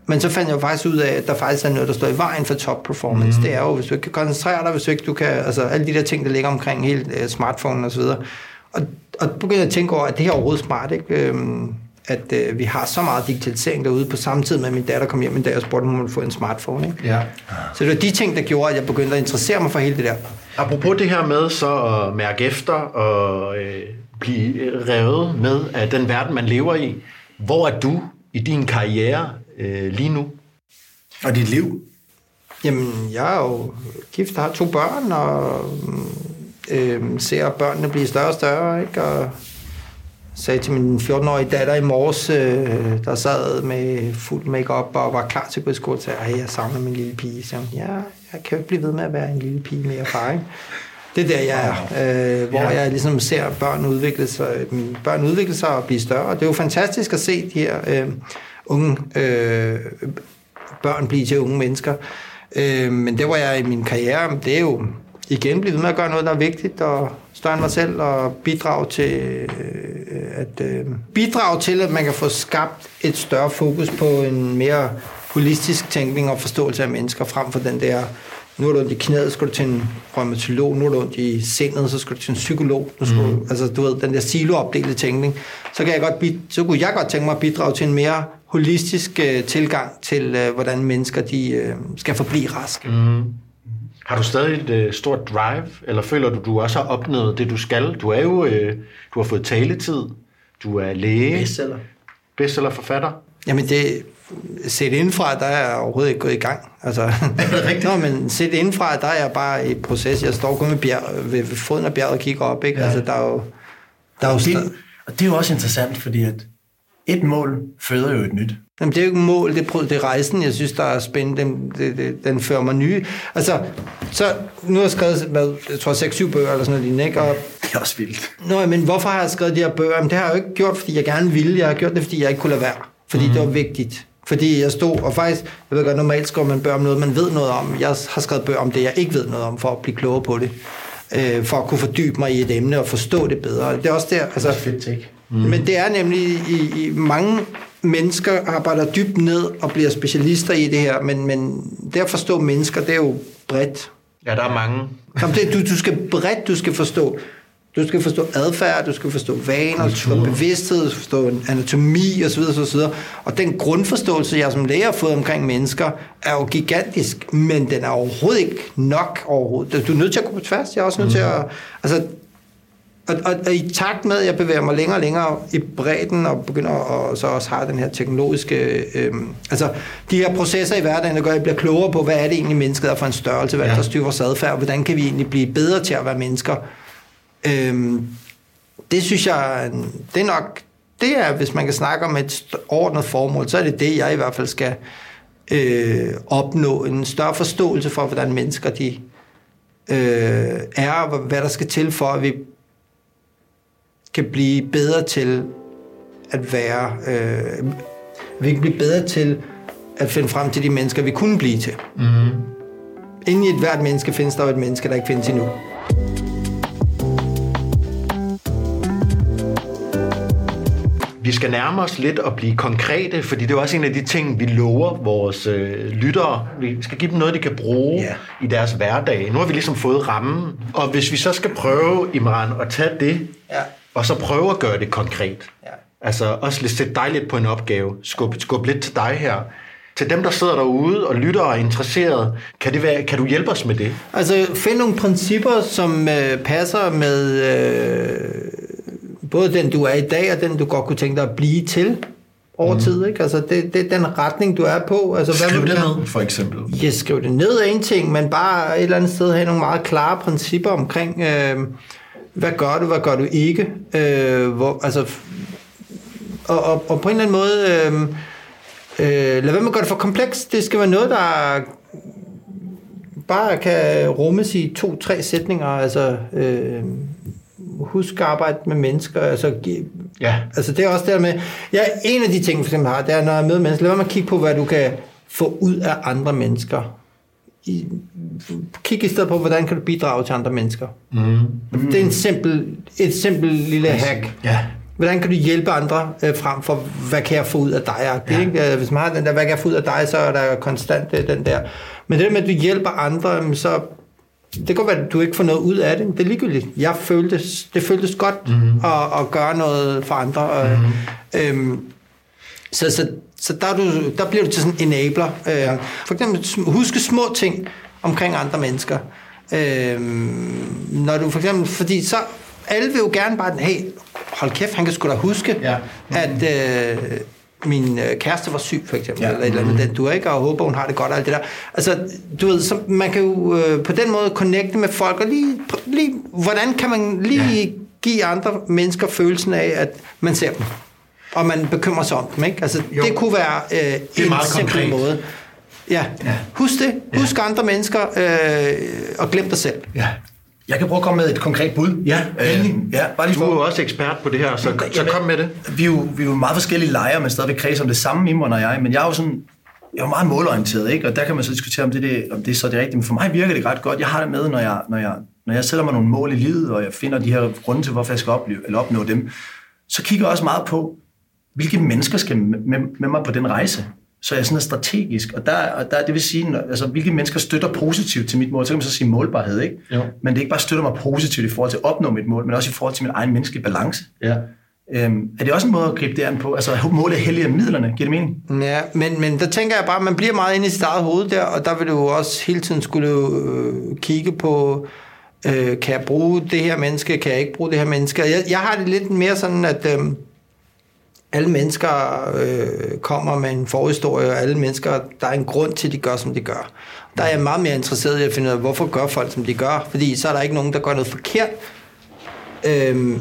Men så fandt jeg jo faktisk ud af, at der faktisk er noget, der står i vejen for top performance. Mm. Det er jo, hvis du ikke kan koncentrere dig, hvis du ikke du kan, altså alle de der ting, der ligger omkring hele uh, smartphone og så videre. Og, og begyndte jeg at tænke over, at det her er overhovedet smart, ikke? Øhm, at øh, vi har så meget digitalisering derude på samme tid med, at min datter kom hjem en dag og spurgte, om hun ville få en smartphone. Ikke? Ja. Så det var de ting, der gjorde, at jeg begyndte at interessere mig for hele det der. Apropos det her med så at mærke efter og øh, blive revet med af den verden, man lever i. Hvor er du i din karriere øh, lige nu? Og dit liv. Jamen, jeg er jo gift, har to børn, og øh, ser børnene blive større og større, ikke? Og sagde til min 14-årige datter i morges, øh, der sad med fuld makeup og var klar til at gå i skole, sagde, at jeg savner min lille pige. Så ja, jeg kan jo ikke blive ved med at være en lille pige mere far, ikke? Det er der, jeg er, øh, hvor Ja. jeg ligesom ser børn udvikle sig, børn udvikle sig og blive større. Det er jo fantastisk at se de her øh, unge øh, børn blive til unge mennesker. Øh, men det, hvor jeg er i min karriere, det er jo igen blive ved med at gøre noget, der er vigtigt, og større end mig selv, og bidrage til, øh, at, øh, bidrage til, at man kan få skabt et større fokus på en mere holistisk tænkning og forståelse af mennesker, frem for den der, nu er du ondt i knæet, så skal du til en rheumatolog, nu er du ondt i sindet, så skal du til en psykolog, nu skal mm. du, altså du ved, den der siloopdelte tænkning, så, kan jeg godt, så kunne jeg godt tænke mig at bidrage til en mere holistisk øh, tilgang til, øh, hvordan mennesker de, øh, skal forblive raske. Mm. Har du stadig et øh, stort drive, eller føler du, du også har opnået det, du skal? Du er jo, øh, du har fået taletid, du er læge. Bestseller. Bestseller forfatter. Jamen det, set indenfra, der er jeg overhovedet ikke gået i gang. Altså, er det rigtigt? Nå, men set indenfra, der er jeg bare i proces. Jeg står kun ved, bjerg, ved foden af bjerget og kigger op. Ikke? Ja. Altså, der er jo, der er jo det, og det er jo også interessant, fordi at et mål føder jo et nyt. Jamen, det er jo ikke mål, det er, det er rejsen, jeg synes, der er spændende. Den, det, det, den fører mig nye. Altså, så nu har jeg skrevet, hvad, jeg tror, 6-7 bøger eller sådan noget, ikke? Og, det er også vildt. Nå, men hvorfor har jeg skrevet de her bøger? Jamen, det har jeg jo ikke gjort, fordi jeg gerne ville. Jeg har gjort det, fordi jeg ikke kunne lade være. Fordi mm. det var vigtigt. Fordi jeg stod, og faktisk, jeg ved godt, normalt skriver man bøger om noget, man ved noget om. Jeg har skrevet bøger om det, jeg ikke ved noget om, for at blive klogere på det. Øh, for at kunne fordybe mig i et emne og forstå det bedre. Det er også der, altså... Det er fedt, ikke? Mm. Men det er nemlig i, i mange mennesker arbejder dybt ned og bliver specialister i det her, men, men det at forstå mennesker, det er jo bredt. Ja, der er mange. Jamen, det, du, du skal bredt, du skal forstå. Du skal forstå adfærd, du skal forstå vaner, du skal forstå bevidsthed, du skal forstå anatomi osv. osv. Og den grundforståelse, jeg som læge har fået omkring mennesker, er jo gigantisk, men den er overhovedet ikke nok overhovedet. Du er nødt til at gå på tværs. Jeg er også nødt mm. til at... Altså, og, og, og i takt med, at jeg bevæger mig længere og længere i bredden, og begynder at så også have den her teknologiske... Øh, altså, de her processer i hverdagen, der gør, at jeg bliver klogere på, hvad er det egentlig, mennesket er for en størrelse, hvad ja. der styrer vores adfærd, hvordan kan vi egentlig blive bedre til at være mennesker. Øh, det synes jeg, det er nok... Det er, hvis man kan snakke om et ordnet formål, så er det det, jeg i hvert fald skal øh, opnå. En større forståelse for, hvordan mennesker de øh, er, og hvad der skal til for, at vi kan blive bedre til at være... Øh, vi kan blive bedre til at finde frem til de mennesker, vi kunne blive til. Mm. Inden i et hvert menneske findes der et menneske, der ikke findes endnu. Vi skal nærme os lidt og blive konkrete, fordi det er også en af de ting, vi lover vores øh, lyttere. Vi skal give dem noget, de kan bruge yeah. i deres hverdag. Nu har vi ligesom fået rammen, og hvis vi så skal prøve, Imran, at tage det ja og så prøve at gøre det konkret. Ja. Altså også lidt sætte dig lidt på en opgave, skubbe skub lidt til dig her. Til dem, der sidder derude og lytter og er interesseret, kan, det være, kan du hjælpe os med det? Altså find nogle principper, som øh, passer med øh, både den, du er i dag, og den, du godt kunne tænke dig at blive til over mm. tid. Ikke? Altså, det, det er den retning, du er på. Altså, skriv hvad det ned, for eksempel. Ja, skriv det ned af en ting, men bare et eller andet sted have nogle meget klare principper omkring... Øh, hvad gør du, hvad gør du ikke? Øh, hvor, altså, og, og, og på en eller anden måde, øh, øh, lad være med at gøre det for komplekst. Det skal være noget, der bare kan rummes i to-tre sætninger. Altså, øh, husk at arbejde med mennesker. Altså, ja. altså det er også der med, ja, en af de ting, for eksempel har, det er, når jeg møder mennesker, lad at kigge på, hvad du kan få ud af andre mennesker i, kig i stedet på, hvordan kan du bidrage til andre mennesker. Mm. Det er en simpel, et simpelt lille hack. Ja. Hvordan kan du hjælpe andre øh, frem for, hvad kan jeg få ud af dig? Ja. Ikke? Øh, hvis man har den der, hvad kan jeg få ud af dig, så er der konstant øh, den der. Men det med, at du hjælper andre, så det kan være, at du ikke får noget ud af det, det er ligegyldigt. Jeg følte, det føltes godt mm. at, at gøre noget for andre. Mm. Øhm, så, så, så der, du, der bliver du til sådan en enabler. Øh, for eksempel huske små ting omkring andre mennesker. Øh, når du for eksempel, fordi så alle vil jo gerne bare, hey, hold kæft, han kan sgu da huske, ja. mm-hmm. at øh, min øh, kæreste var syg, for eksempel, ja. eller et eller andet, mm-hmm. den du ikke, og håber, hun har det godt, og alt det der. Altså, du ved, så man kan jo øh, på den måde connecte med folk, og lige, lige hvordan kan man lige ja. give andre mennesker følelsen af, at man ser dem og man bekymrer sig om dem. Ikke? Altså, det kunne være øh, det en simpel konkret. måde. Ja. ja, husk det. Husk ja. andre mennesker, øh, og glem dig selv. Ja. Jeg kan prøve at komme med et konkret bud. Ja, endelig. øh, ja bare lige Du er for, jo også ekspert på det her, så, så kom med det. vi er, jo, vi er jo meget forskellige lejre, men stadigvæk kredser om det samme, Imran og jeg. Men jeg er jo sådan, jeg er meget målorienteret, ikke? og der kan man så diskutere, om det, det, om det er så det rigtige. Men for mig virker det ret godt. Jeg har det med, når jeg, når jeg, når jeg sætter mig nogle mål i livet, og jeg finder de her grunde til, hvorfor jeg skal opleve, eller opnå dem, så kigger jeg også meget på, hvilke mennesker skal med, med, med mig på den rejse. Så jeg er sådan strategisk, og der, og der det vil sige, når, altså, hvilke mennesker støtter positivt til mit mål, så kan man så sige målbarhed, ikke? Jo. Men det er ikke bare støtter mig positivt i forhold til at opnå mit mål, men også i forhold til min egen menneskelige balance. Ja. Øhm, er det også en måde at gribe det an på? Altså, målet er heldig af midlerne, giver det mening? Ja, men, men der tænker jeg bare, at man bliver meget inde i sit eget hoved der, og der vil du jo også hele tiden skulle øh, kigge på, øh, kan jeg bruge det her menneske, kan jeg ikke bruge det her menneske. Jeg, jeg har det lidt mere sådan, at øh, alle mennesker øh, kommer med en forhistorie, og alle mennesker, der er en grund til, at de gør, som de gør. Der er jeg meget mere interesseret i at finde ud af, hvorfor gør folk, som de gør, fordi så er der ikke nogen, der gør noget forkert. Øh,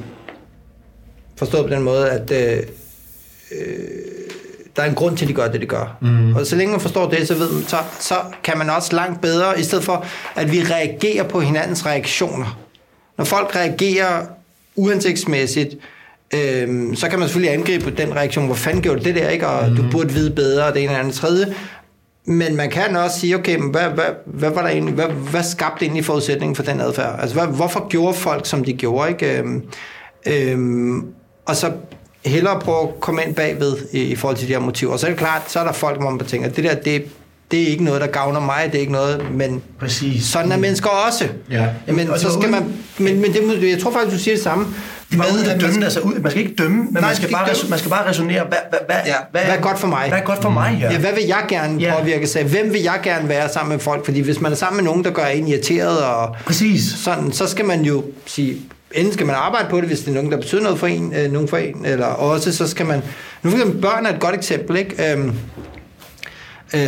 forstået på den måde, at øh, øh, der er en grund til, at de gør det, de gør. Mm. Og så længe man forstår det, så, ved man, så, så kan man også langt bedre, i stedet for at vi reagerer på hinandens reaktioner. Når folk reagerer uhensigtsmæssigt, øhm, så kan man selvfølgelig angribe den reaktion, hvor fanden gjorde du det der, ikke? og mm. du burde vide bedre, og det ene eller andet tredje. Men man kan også sige, okay, men hvad, hvad, hvad, var der egentlig, hvad, hvad skabte egentlig forudsætningen for den adfærd? Altså, hvad, hvorfor gjorde folk, som de gjorde? Ikke? Øhm, øhm, og så hellere prøve at komme ind bagved i, i forhold til de her motiver. Og så er det klart, så er der folk, hvor man tænker, det der, det, det er ikke noget, der gavner mig, det er ikke noget, men Præcis. sådan er mennesker også. Ja. Men, Og så skal man, men, men det, må- jeg tror faktisk, du siger det samme. Bare Med, uden at dømme, skal- altså, ud, man skal ikke dømme, men man man skal bare, dømme. man skal bare resonere, hvad, hvad, hvad, Ja, hvad er godt for mig? Hvad er godt for mig her? Ja, hvad vil jeg gerne Ja. påvirke sig? Hvem vil jeg gerne være sammen med folk? Fordi hvis man er sammen med nogen, der gør en irriteret, og Præcis. sådan, så skal man jo sige, enten skal man arbejde på det, hvis det er nogen, der betyder noget for en, øh, nogen for en, eller også så skal man... Nu for eksempel børn er et godt eksempel, ikke? Øhm, øh,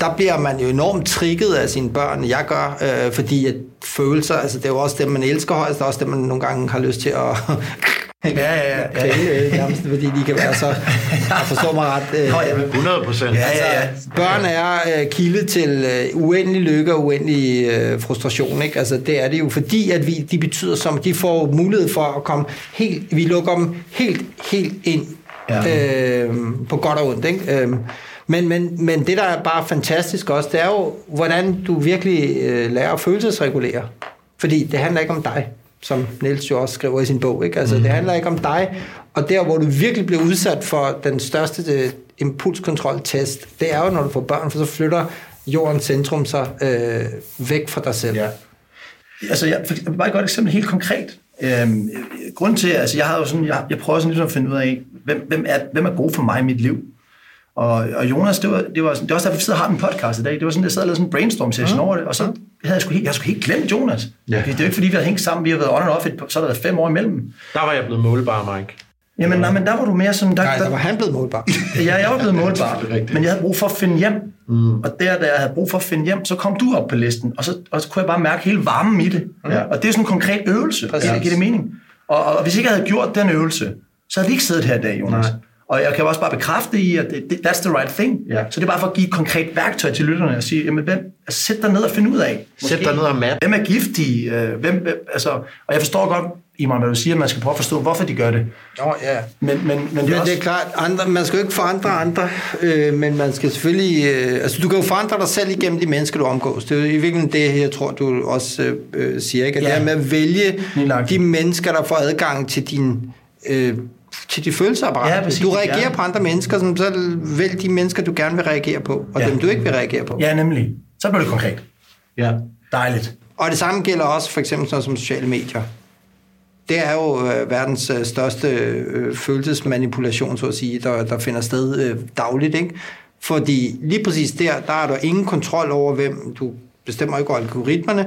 der bliver man jo enormt trigget af sine børn, jeg gør, øh, fordi at følelser, altså det er jo også dem, man elsker højst, det er også dem, man nogle gange har lyst til at Ja, ja, ja. øh, nærmest, fordi de kan være så, jeg forstår mig ret, øh, Nå, ja, men- 100 procent. Ja, ja, ja. Børn er øh, kilde til øh, uendelig lykke og uendelig øh, frustration. Ikke? Altså, det er det jo, fordi at vi, de betyder som, de får mulighed for at komme helt, vi lukker dem helt, helt ind ja. øh, på godt og ondt. Ikke? Øh, men, men, men det, der er bare fantastisk også, det er jo, hvordan du virkelig øh, lærer at følelsesregulere. Fordi det handler ikke om dig, som Niels jo også skriver i sin bog. Ikke? Altså, mm. Det handler ikke om dig. Og der, hvor du virkelig bliver udsat for den største øh, impulskontroltest, det er jo, når du får børn, for så flytter jordens centrum sig øh, væk fra dig selv. Ja. Altså, jeg, for, bare et godt eksempel, helt konkret. Øhm, grunden til, altså, jeg har jo sådan, jeg, jeg prøver sådan ligesom at finde ud af, hvem, hvem, er, hvem er god for mig i mit liv? Og, og Jonas, det var, det var, sådan, det var også derfor, vi sidder og har en podcast i dag. Det var sådan, jeg sad og lavede sådan en brainstorm session over det, og så havde jeg sgu helt, jeg havde sgu helt glemt Jonas. Ja. Det er jo ikke, fordi vi har hængt sammen, vi har været on and off, et, så har der været fem år imellem. Der var jeg blevet målbar, Mike. Jamen, nej, men der var du mere sådan... Der, Nej, der var han blevet målbar. Ja, jeg var blevet målbar, men jeg havde brug for at finde hjem. Mm. Og der, da jeg havde brug for at finde hjem, så kom du op på listen, og så, og så kunne jeg bare mærke hele varmen i det. Ja. Og det er sådan en konkret øvelse. Præcis. Giver, giver det mening? Og, og, hvis ikke jeg havde gjort den øvelse, så havde vi ikke siddet her i dag, Jonas. Nej. Og jeg kan også bare bekræfte i, at det, det, that's the right thing. Ja. Så det er bare for at give et konkret værktøj til lytterne og sige, jamen, hvem, altså, sæt dig ned og find ud af. Sæt dig ned og map. Hvem er giftige? Øh, Hvem, hvem, altså, og jeg forstår godt, Iman, hvad du siger, at man skal prøve at forstå, hvorfor de gør det. Nå, ja. Men, men, men det er Men også... det er klart, andre, man skal jo ikke forandre andre, øh, men man skal selvfølgelig... Øh, altså, du kan jo forandre dig selv igennem de mennesker, du omgås. Det er jo i virkeligheden det, jeg tror, du også øh, øh, siger, ikke? At Ja. det er med at vælge de mennesker, der får adgang til din... Øh, til de følelsesapparater. Ja, præcis. du reagerer Ja. på andre mennesker, som så vælg de mennesker, du gerne vil reagere på, og Ja. dem, du ikke vil reagere på. Ja, nemlig. Så bliver det konkret. Ja. Dejligt. Og det samme gælder også for eksempel sådan noget som sociale medier. Det er jo øh, verdens øh, største øh, følelsesmanipulation, så at sige, der, der finder sted øh, dagligt. Ikke? Fordi lige præcis der, der er der ingen kontrol over, hvem du bestemmer ikke over algoritmerne,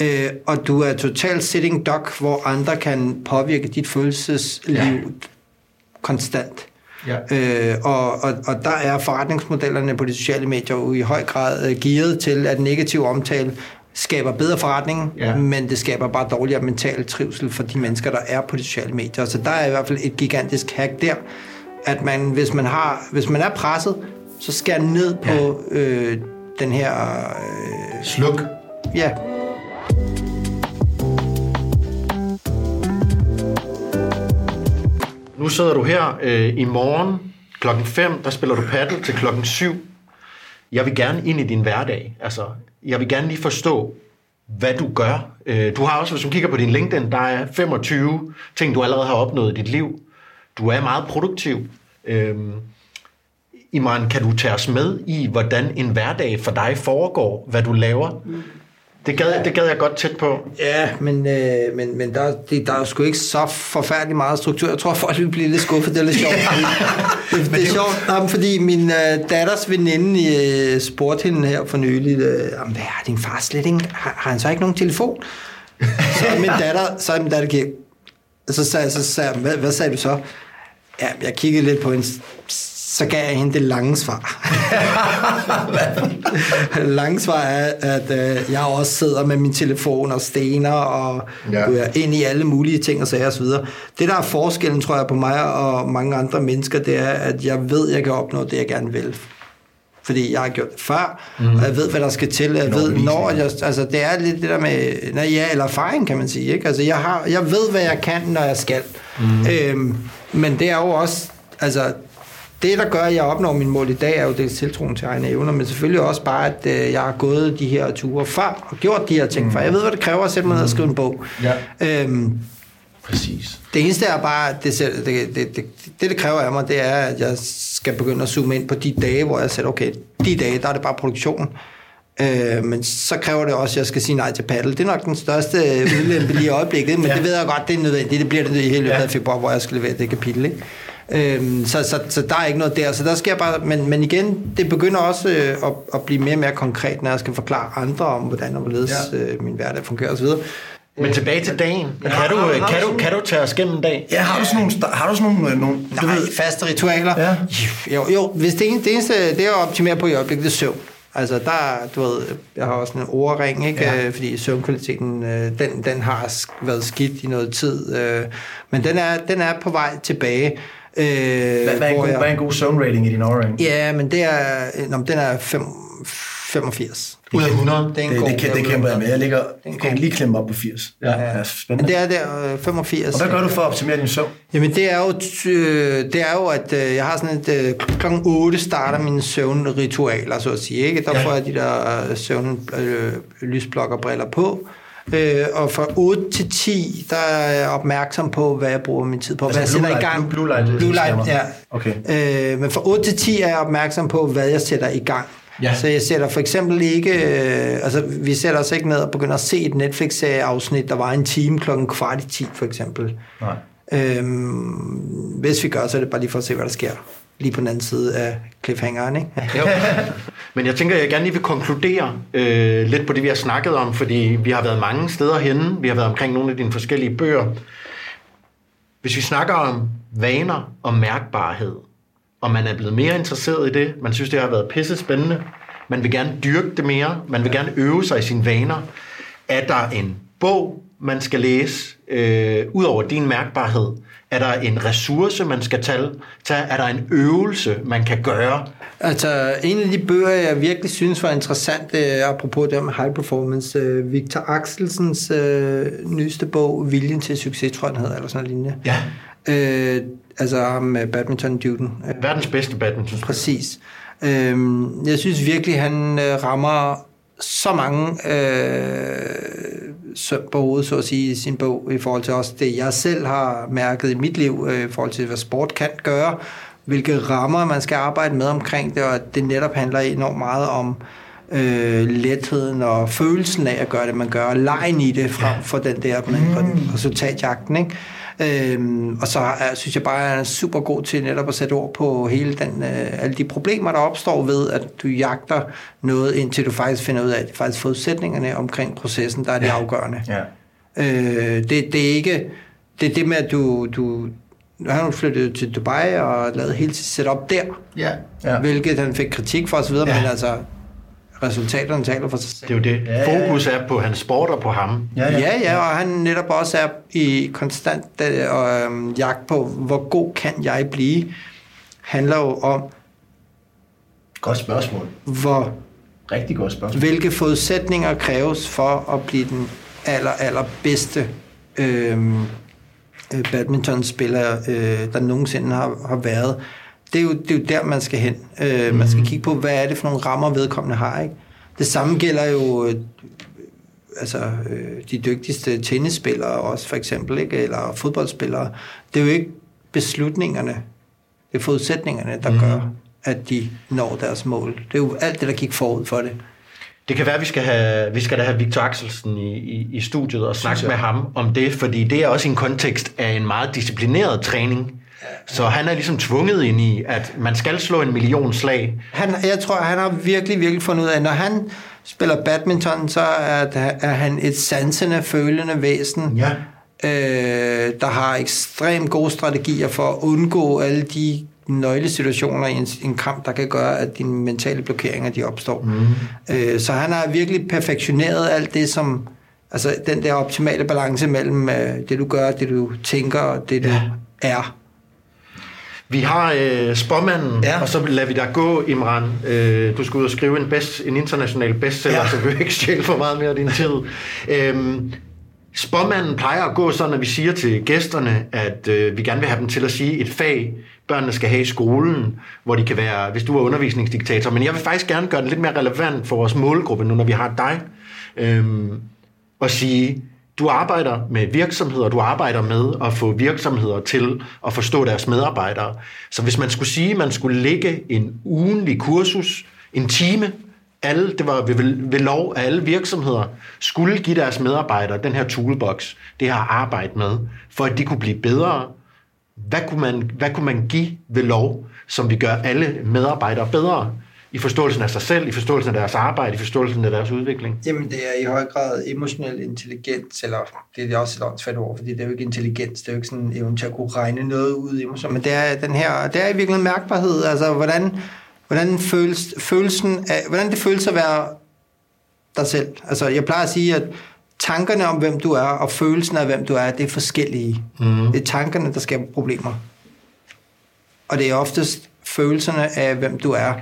øh, og du er totalt sitting duck, hvor andre kan påvirke dit følelsesliv ja. Konstant. Ja. Øh, og, og, og der er forretningsmodellerne på de sociale medier jo i høj grad øh, gearet til, at negativ omtale skaber bedre forretning, Ja. men det skaber bare dårligere mental trivsel for de mennesker, der er på de sociale medier. Så der er i hvert fald et gigantisk hack der, at man, hvis man, har, hvis man er presset, så skær ned på øh, den her... Øh, Sluk. ja, nu sidder du her øh, i morgen klokken 5, der spiller du paddle til klokken 7. Jeg vil gerne ind i din hverdag. Altså, jeg vil gerne lige forstå, hvad du gør. Øh, du har også, hvis du kigger på din LinkedIn, der er 25 ting, du allerede har opnået i dit liv. Du er meget produktiv. Øh, Iman, kan du tage os med i, hvordan en hverdag for dig foregår, hvad du laver? Mm. Det gad, det gad jeg godt tæt på. Ja, men, øh, men, men der, det, der er jo sgu ikke så forfærdelig meget struktur. Jeg tror, folk vil blive lidt skuffet. Det er lidt sjovt. det, det er sjovt, jamen, fordi min øh, datters veninde øh, spurgte hende her for nylig, øh, jamen, hvad har din far slet ikke? Har, har han så ikke nogen telefon? så min datter, så er min datter gik, så sagde, så sagde hvad, hvad sagde du så? Ja, jeg kiggede lidt på hende, så gav jeg hende det lange svar. lange svar er, at øh, jeg også sidder med min telefon og stener og ja. øh, ind i alle mulige ting og sager osv. Det, der er forskellen, tror jeg, på mig og mange andre mennesker, det er, at jeg ved, at jeg kan opnå det, jeg gerne vil fordi jeg har gjort det før, mm. og jeg ved, hvad der skal til. Jeg ved, når jeg, altså, det er lidt det der med, nej, ja, eller erfaring, kan man sige. Ikke? Altså, jeg, har, jeg ved, hvad jeg kan, når jeg skal. Mm. Øhm, men det er jo også, altså, det, der gør, at jeg opnår min mål i dag, er jo det tiltroen til egne evner, men selvfølgelig også bare, at øh, jeg har gået de her ture før og gjort de her ting mm. før. Jeg ved, hvad det kræver at sætte mig ned og skrive en bog. Ja. Øhm, Præcis. Det eneste er bare, det, det, det, det, det, det kræver af mig, det er, at jeg skal begynde at zoome ind på de dage, hvor jeg siger, okay, de dage, der er det bare produktion. Øh, men så kræver det også, at jeg skal sige nej til paddle. Det er nok den største udlempe lige i øjeblikket, men ja. det ved jeg godt, det er nødvendigt. Det bliver det i hele løbet af februar, hvor jeg skal levere det kapitel. Ikke? Øhm, så, så, så der er ikke noget der. Så der jeg bare, men, men igen, det begynder også øh, at, at blive mere og mere konkret, når jeg skal forklare andre om, hvordan og hvorledes ja. øh, min hverdag fungerer osv. Men tilbage til dagen. Kan, ja, du, har, kan, har du, kan du tage os gennem en dag? Ja, har du sådan nogle, har du sådan nogle, øh, nogle du Nej, ved, faste ritualer? Ja. Jo, jo, hvis det, eneste, det eneste, det er at optimere på i øjeblikket, det er søvn. Altså der, du ved, jeg har også en ordring, ikke? Ja. Øh, fordi søvnkvaliteten, øh, den, den har været skidt i noget tid. Men den er, den er på vej tilbage. Øh, hvad, hvad, er en god, jeg, hvad er en god zone rating i din O-ring? Ja, men det er, nå, den er 5, 85. Ud af 100? Det, er en det, god, det, det, det kæmper jeg med. Jeg, ligger, jeg kan lige klemme op på 80. Ja, ja. Men det er der øh, 85. Og hvad gør du for at optimere din søvn? Jamen det er jo, øh, det er jo at øh, jeg har sådan et, øh, klokken 8 starter mine søvnritualer, så at sige. Ikke? Der ja. får jeg de der øh, søvn, øh, lysblokkerbriller på. Øh, og fra 8 til 10, der er jeg opmærksom på, hvad jeg bruger min tid på. Altså hvad jeg sætter i gang. Blue light. Blue light, ja. Okay. Øh, men fra 8 til 10 er jeg opmærksom på, hvad jeg sætter i gang. Ja. Så jeg sætter for eksempel ikke, øh, altså vi sætter os ikke ned og begynder at se et Netflix-afsnit, der var en time klokken kvart i 10 for eksempel. Nej. Øhm, hvis vi gør, så er det bare lige for at se, hvad der sker lige på den anden side af cliffhangeren, ikke? jo. Men jeg tænker, at jeg gerne lige vil konkludere øh, lidt på det, vi har snakket om, fordi vi har været mange steder henne. Vi har været omkring nogle af dine forskellige bøger. Hvis vi snakker om vaner og mærkbarhed, og man er blevet mere interesseret i det, man synes, det har været pisse spændende, man vil gerne dyrke det mere, man vil gerne øve sig i sine vaner, er der en bog, man skal læse, øh, ud over din mærkbarhed, er der en ressource, man skal tage? Er der en øvelse, man kan gøre? Altså, en af de bøger, jeg virkelig synes var interessant, er apropos det med high performance, øh, Victor Axelsens øh, nyeste bog, Viljen til succes, tror jeg, den hedder, eller sådan noget lignende. Ja. Øh, altså ham badminton-duden. Verdens bedste badminton. Præcis. Øh, jeg synes virkelig, han øh, rammer så mange øh, hovedet, så at sige, i sin bog, i forhold til også det, jeg selv har mærket i mit liv, øh, i forhold til, hvad sport kan gøre, hvilke rammer man skal arbejde med omkring det, og at det netop handler enormt meget om øh, letheden og følelsen af at gøre det, man gør, lejen i det, frem for den der mm. resultatjagten, ikke? Øhm, og så er, synes jeg bare, at han er super god til netop at sætte ord på hele den, øh, alle de problemer, der opstår ved, at du jagter noget, indtil du faktisk finder ud af, at faktisk forudsætningerne omkring processen, der er det ja. afgørende. Ja. Øh, det, det er ikke... Det er det med, at du, du, nu har han flyttet til Dubai og lavet hele sit setup der, ja. Ja. hvilket han fik kritik for osv., ja. men altså, resultaterne taler for sig selv. Det er jo det. Ja, Fokus er på hans sport og på ham. Ja, ja, ja, ja og han netop også er i konstant øh, jagt på, hvor god kan jeg blive, handler jo om... Godt spørgsmål. Hvor... Rigtig godt spørgsmål. Hvilke forudsætninger kræves for at blive den aller, aller bedste øh, øh, badmintonspillere, øh, der nogensinde har, har været. Det er, jo, det er jo der, man skal hen. Øh, mm. Man skal kigge på, hvad er det for nogle rammer, vedkommende har. Ikke? Det samme gælder jo øh, altså, øh, de dygtigste tennisspillere også, for eksempel, ikke? eller fodboldspillere. Det er jo ikke beslutningerne, det er forudsætningerne, der mm. gør, at de når deres mål. Det er jo alt det, der gik forud for det. Det kan være, at vi skal have, vi skal da have Victor Axelsen i, i, i studiet og snakke med ham om det, fordi det er også en kontekst af en meget disciplineret træning. Så han er ligesom tvunget ind i, at man skal slå en million slag. Han, jeg tror, han har virkelig, virkelig fundet ud af, at når han spiller badminton, så er, er han et sansende, følende væsen, Ja. øh, der har ekstremt gode strategier for at undgå alle de nøglesituationer i en, en kamp, der kan gøre, at dine mentale blokeringer de opstår. Mm. Øh, så han har virkelig perfektioneret alt det, som altså den der optimale balance mellem øh, det, du gør, det, du tænker og det, du Ja. er. Vi har øh, spåmanden, ja. Og så lader vi dig gå, Imran. Øh, du skal ud og skrive en, best, en international bestseller, ja. Så vi ikke stjæle for meget mere af din tid. øhm, spåmanden plejer at gå sådan, at vi siger til gæsterne, at øh, vi gerne vil have dem til at sige et fag, børnene skal have i skolen, hvor de kan være, hvis du er undervisningsdiktator. Men jeg vil faktisk gerne gøre det lidt mere relevant for vores målgruppe, nu når vi har dig. Øhm, og sige, du arbejder med virksomheder, du arbejder med at få virksomheder til at forstå deres medarbejdere. Så hvis man skulle sige, at man skulle lægge en ugenlig kursus, en time, alle, det var ved, ved, lov, at alle virksomheder skulle give deres medarbejdere den her toolbox, det her arbejde med, for at de kunne blive bedre. Hvad kunne man, hvad kunne man give ved lov, som vi gør alle medarbejdere bedre? I forståelsen af sig selv, i forståelsen af deres arbejde, i forståelsen af deres udvikling. Jamen, det er i høj grad emotionel intelligens, eller det er også et åndssvagt ord, fordi det er jo ikke intelligens, det er jo ikke sådan evnen til at kunne regne noget ud emotionelt, men det er den her, det er i virkeligheden mærkbarhed, altså hvordan, hvordan, føles, følelsen af, hvordan det føles at være dig selv. Altså, jeg plejer at sige, at tankerne om, hvem du er, og følelsen af, hvem du er, det er forskellige. Mm. Det er tankerne, der skaber problemer. Og det er oftest følelserne af, hvem du er,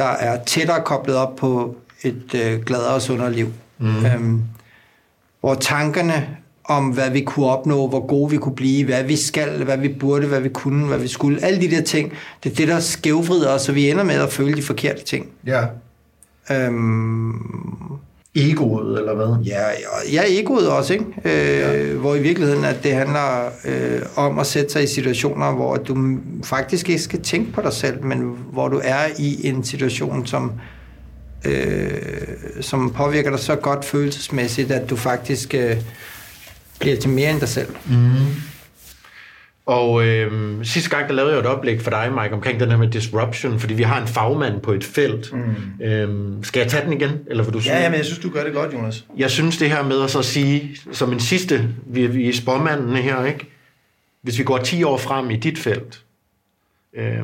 der er tættere koblet op på et øh, gladere og sundere liv. Mm. Øhm, hvor tankerne om, hvad vi kunne opnå, hvor gode vi kunne blive, hvad vi skal, hvad vi burde, hvad vi kunne, hvad vi skulle, alle de der ting, det er det, der skævvrider os, så vi ender med at føle de forkerte ting. Ja. Øhm, Egoet, eller hvad? Ja, ja, ja egoet også, ikke? Øh, ja. Hvor i virkeligheden, at det handler øh, om at sætte sig i situationer, hvor du faktisk ikke skal tænke på dig selv, men hvor du er i en situation, som, øh, som påvirker dig så godt følelsesmæssigt, at du faktisk øh, bliver til mere end dig selv. Og øh, sidste gang, der lavede jeg et oplæg for dig, Mike, omkring den her med disruption, fordi vi har en fagmand på et felt. Mm. Øh, skal jeg tage den igen? Eller vil du sige? Ja, men jeg synes, du gør det godt, Jonas. Jeg synes det her med at så sige, som en sidste, vi, vi er spåmanden her, ikke? Hvis vi går 10 år frem i dit felt, øh,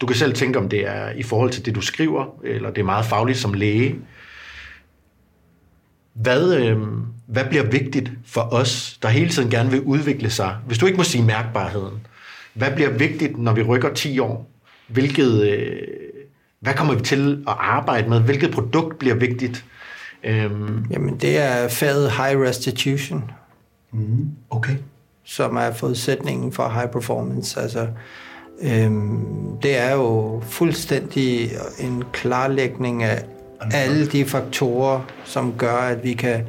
du kan selv tænke, om det er i forhold til det, du skriver, eller det er meget fagligt som læge. Hvad, øh, hvad bliver vigtigt for os, der hele tiden gerne vil udvikle sig? Hvis du ikke må sige mærkbarheden, hvad bliver vigtigt, når vi rykker 10 år? Hvilket, øh, hvad kommer vi til at arbejde med? Hvilket produkt bliver vigtigt? Øhm, Jamen, det er faget high restitution, Okay. som er forudsætningen for high performance. Altså, øhm, det er jo fuldstændig en klarlægning af alle de faktorer, som gør, at vi kan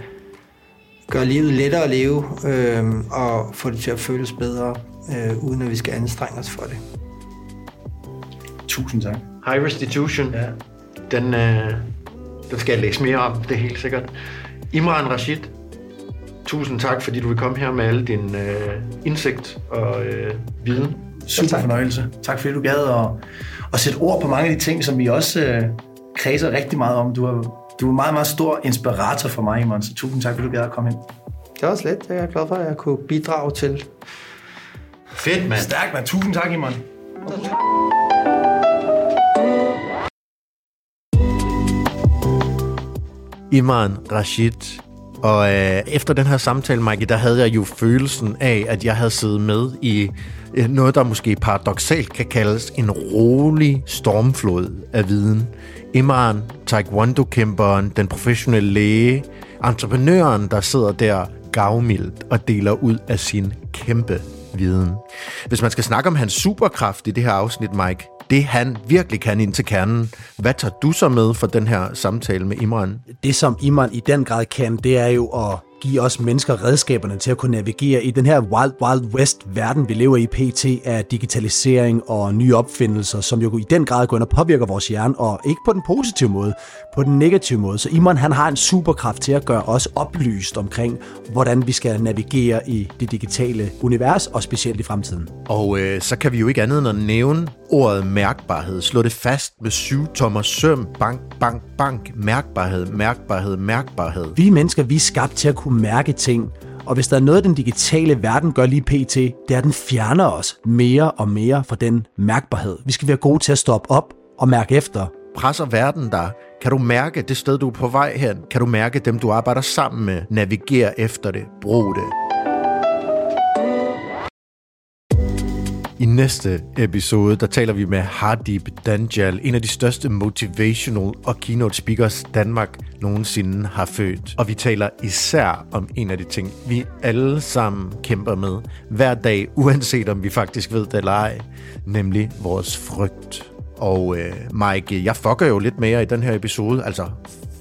gøre livet lettere at leve, øhm, og få det til at føles bedre, øh, uden at vi skal anstrenge os for det. Tusind tak. High Restitution, ja. den, øh, den skal jeg læse mere om, det er helt sikkert. Imran Rashid, tusind tak, fordi du vil komme her med alle din øh, indsigt og øh, viden. Super fornøjelse. Tak fordi du gad at, at sætte ord på mange af de ting, som vi også øh, kredser rigtig meget om. Du er, du er meget, meget stor inspirator for mig, Iman, så tusind tak fordi du gad at komme ind. Det er også lidt, det er jeg glad for, at jeg kunne bidrage til. Fedt, mand. Stærkt, mand. Tusind tak, Iman. Imran Rashid. Og øh, efter den her samtale, Mike, der havde jeg jo følelsen af, at jeg havde siddet med i øh, noget, der måske paradoxalt kan kaldes en rolig stormflod af viden. Imran, taekwondo-kæmperen, den professionelle læge, entreprenøren, der sidder der gavmildt og deler ud af sin kæmpe viden. Hvis man skal snakke om hans superkraft i det her afsnit, Mike, det han virkelig kan ind til kernen, hvad tager du så med for den her samtale med Imran? Det, som Imran i den grad kan, det er jo at give os mennesker redskaberne til at kunne navigere i den her wild, wild west verden, vi lever i pt. af digitalisering og nye opfindelser, som jo i den grad går ind og påvirker vores hjerne, og ikke på den positive måde, på den negative måde. Så Imran han har en superkraft til at gøre os oplyst omkring, hvordan vi skal navigere i det digitale univers, og specielt i fremtiden. Og øh, så kan vi jo ikke andet end at nævne ordet mærkbarhed. Slå det fast med syv tommer søm, bank, bank, bank, mærkbarhed, mærkbarhed, mærkbarhed. Vi mennesker, vi er skabt til at kunne mærke ting, og hvis der er noget, den digitale verden gør lige pt., det er, at den fjerner os mere og mere fra den mærkbarhed. Vi skal være gode til at stoppe op og mærke efter. Presser verden der? Kan du mærke det sted, du er på vej hen? Kan du mærke dem, du arbejder sammen med? Navigere efter det. Brug det. I næste episode, der taler vi med Hardip Danjal, en af de største motivational og keynote speakers Danmark nogensinde har født. Og vi taler især om en af de ting, vi alle sammen kæmper med hver dag, uanset om vi faktisk ved det eller ej, nemlig vores frygt. Og øh, Mike, jeg fucker jo lidt mere i den her episode, altså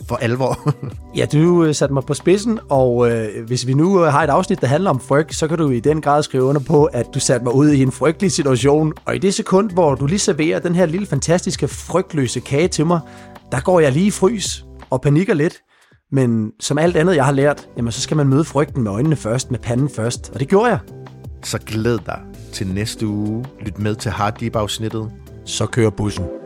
for alvor. ja, du øh, satte mig på spidsen, og øh, hvis vi nu øh, har et afsnit, der handler om frygt, så kan du i den grad skrive under på, at du satte mig ud i en frygtelig situation. Og i det sekund, hvor du lige serverer den her lille fantastiske frygtløse kage til mig, der går jeg lige i frys og panikker lidt. Men som alt andet, jeg har lært, jamen, så skal man møde frygten med øjnene først, med panden først. Og det gjorde jeg. Så glæd dig til næste uge. Lyt med til Hard Deep-afsnittet. Så kører bussen.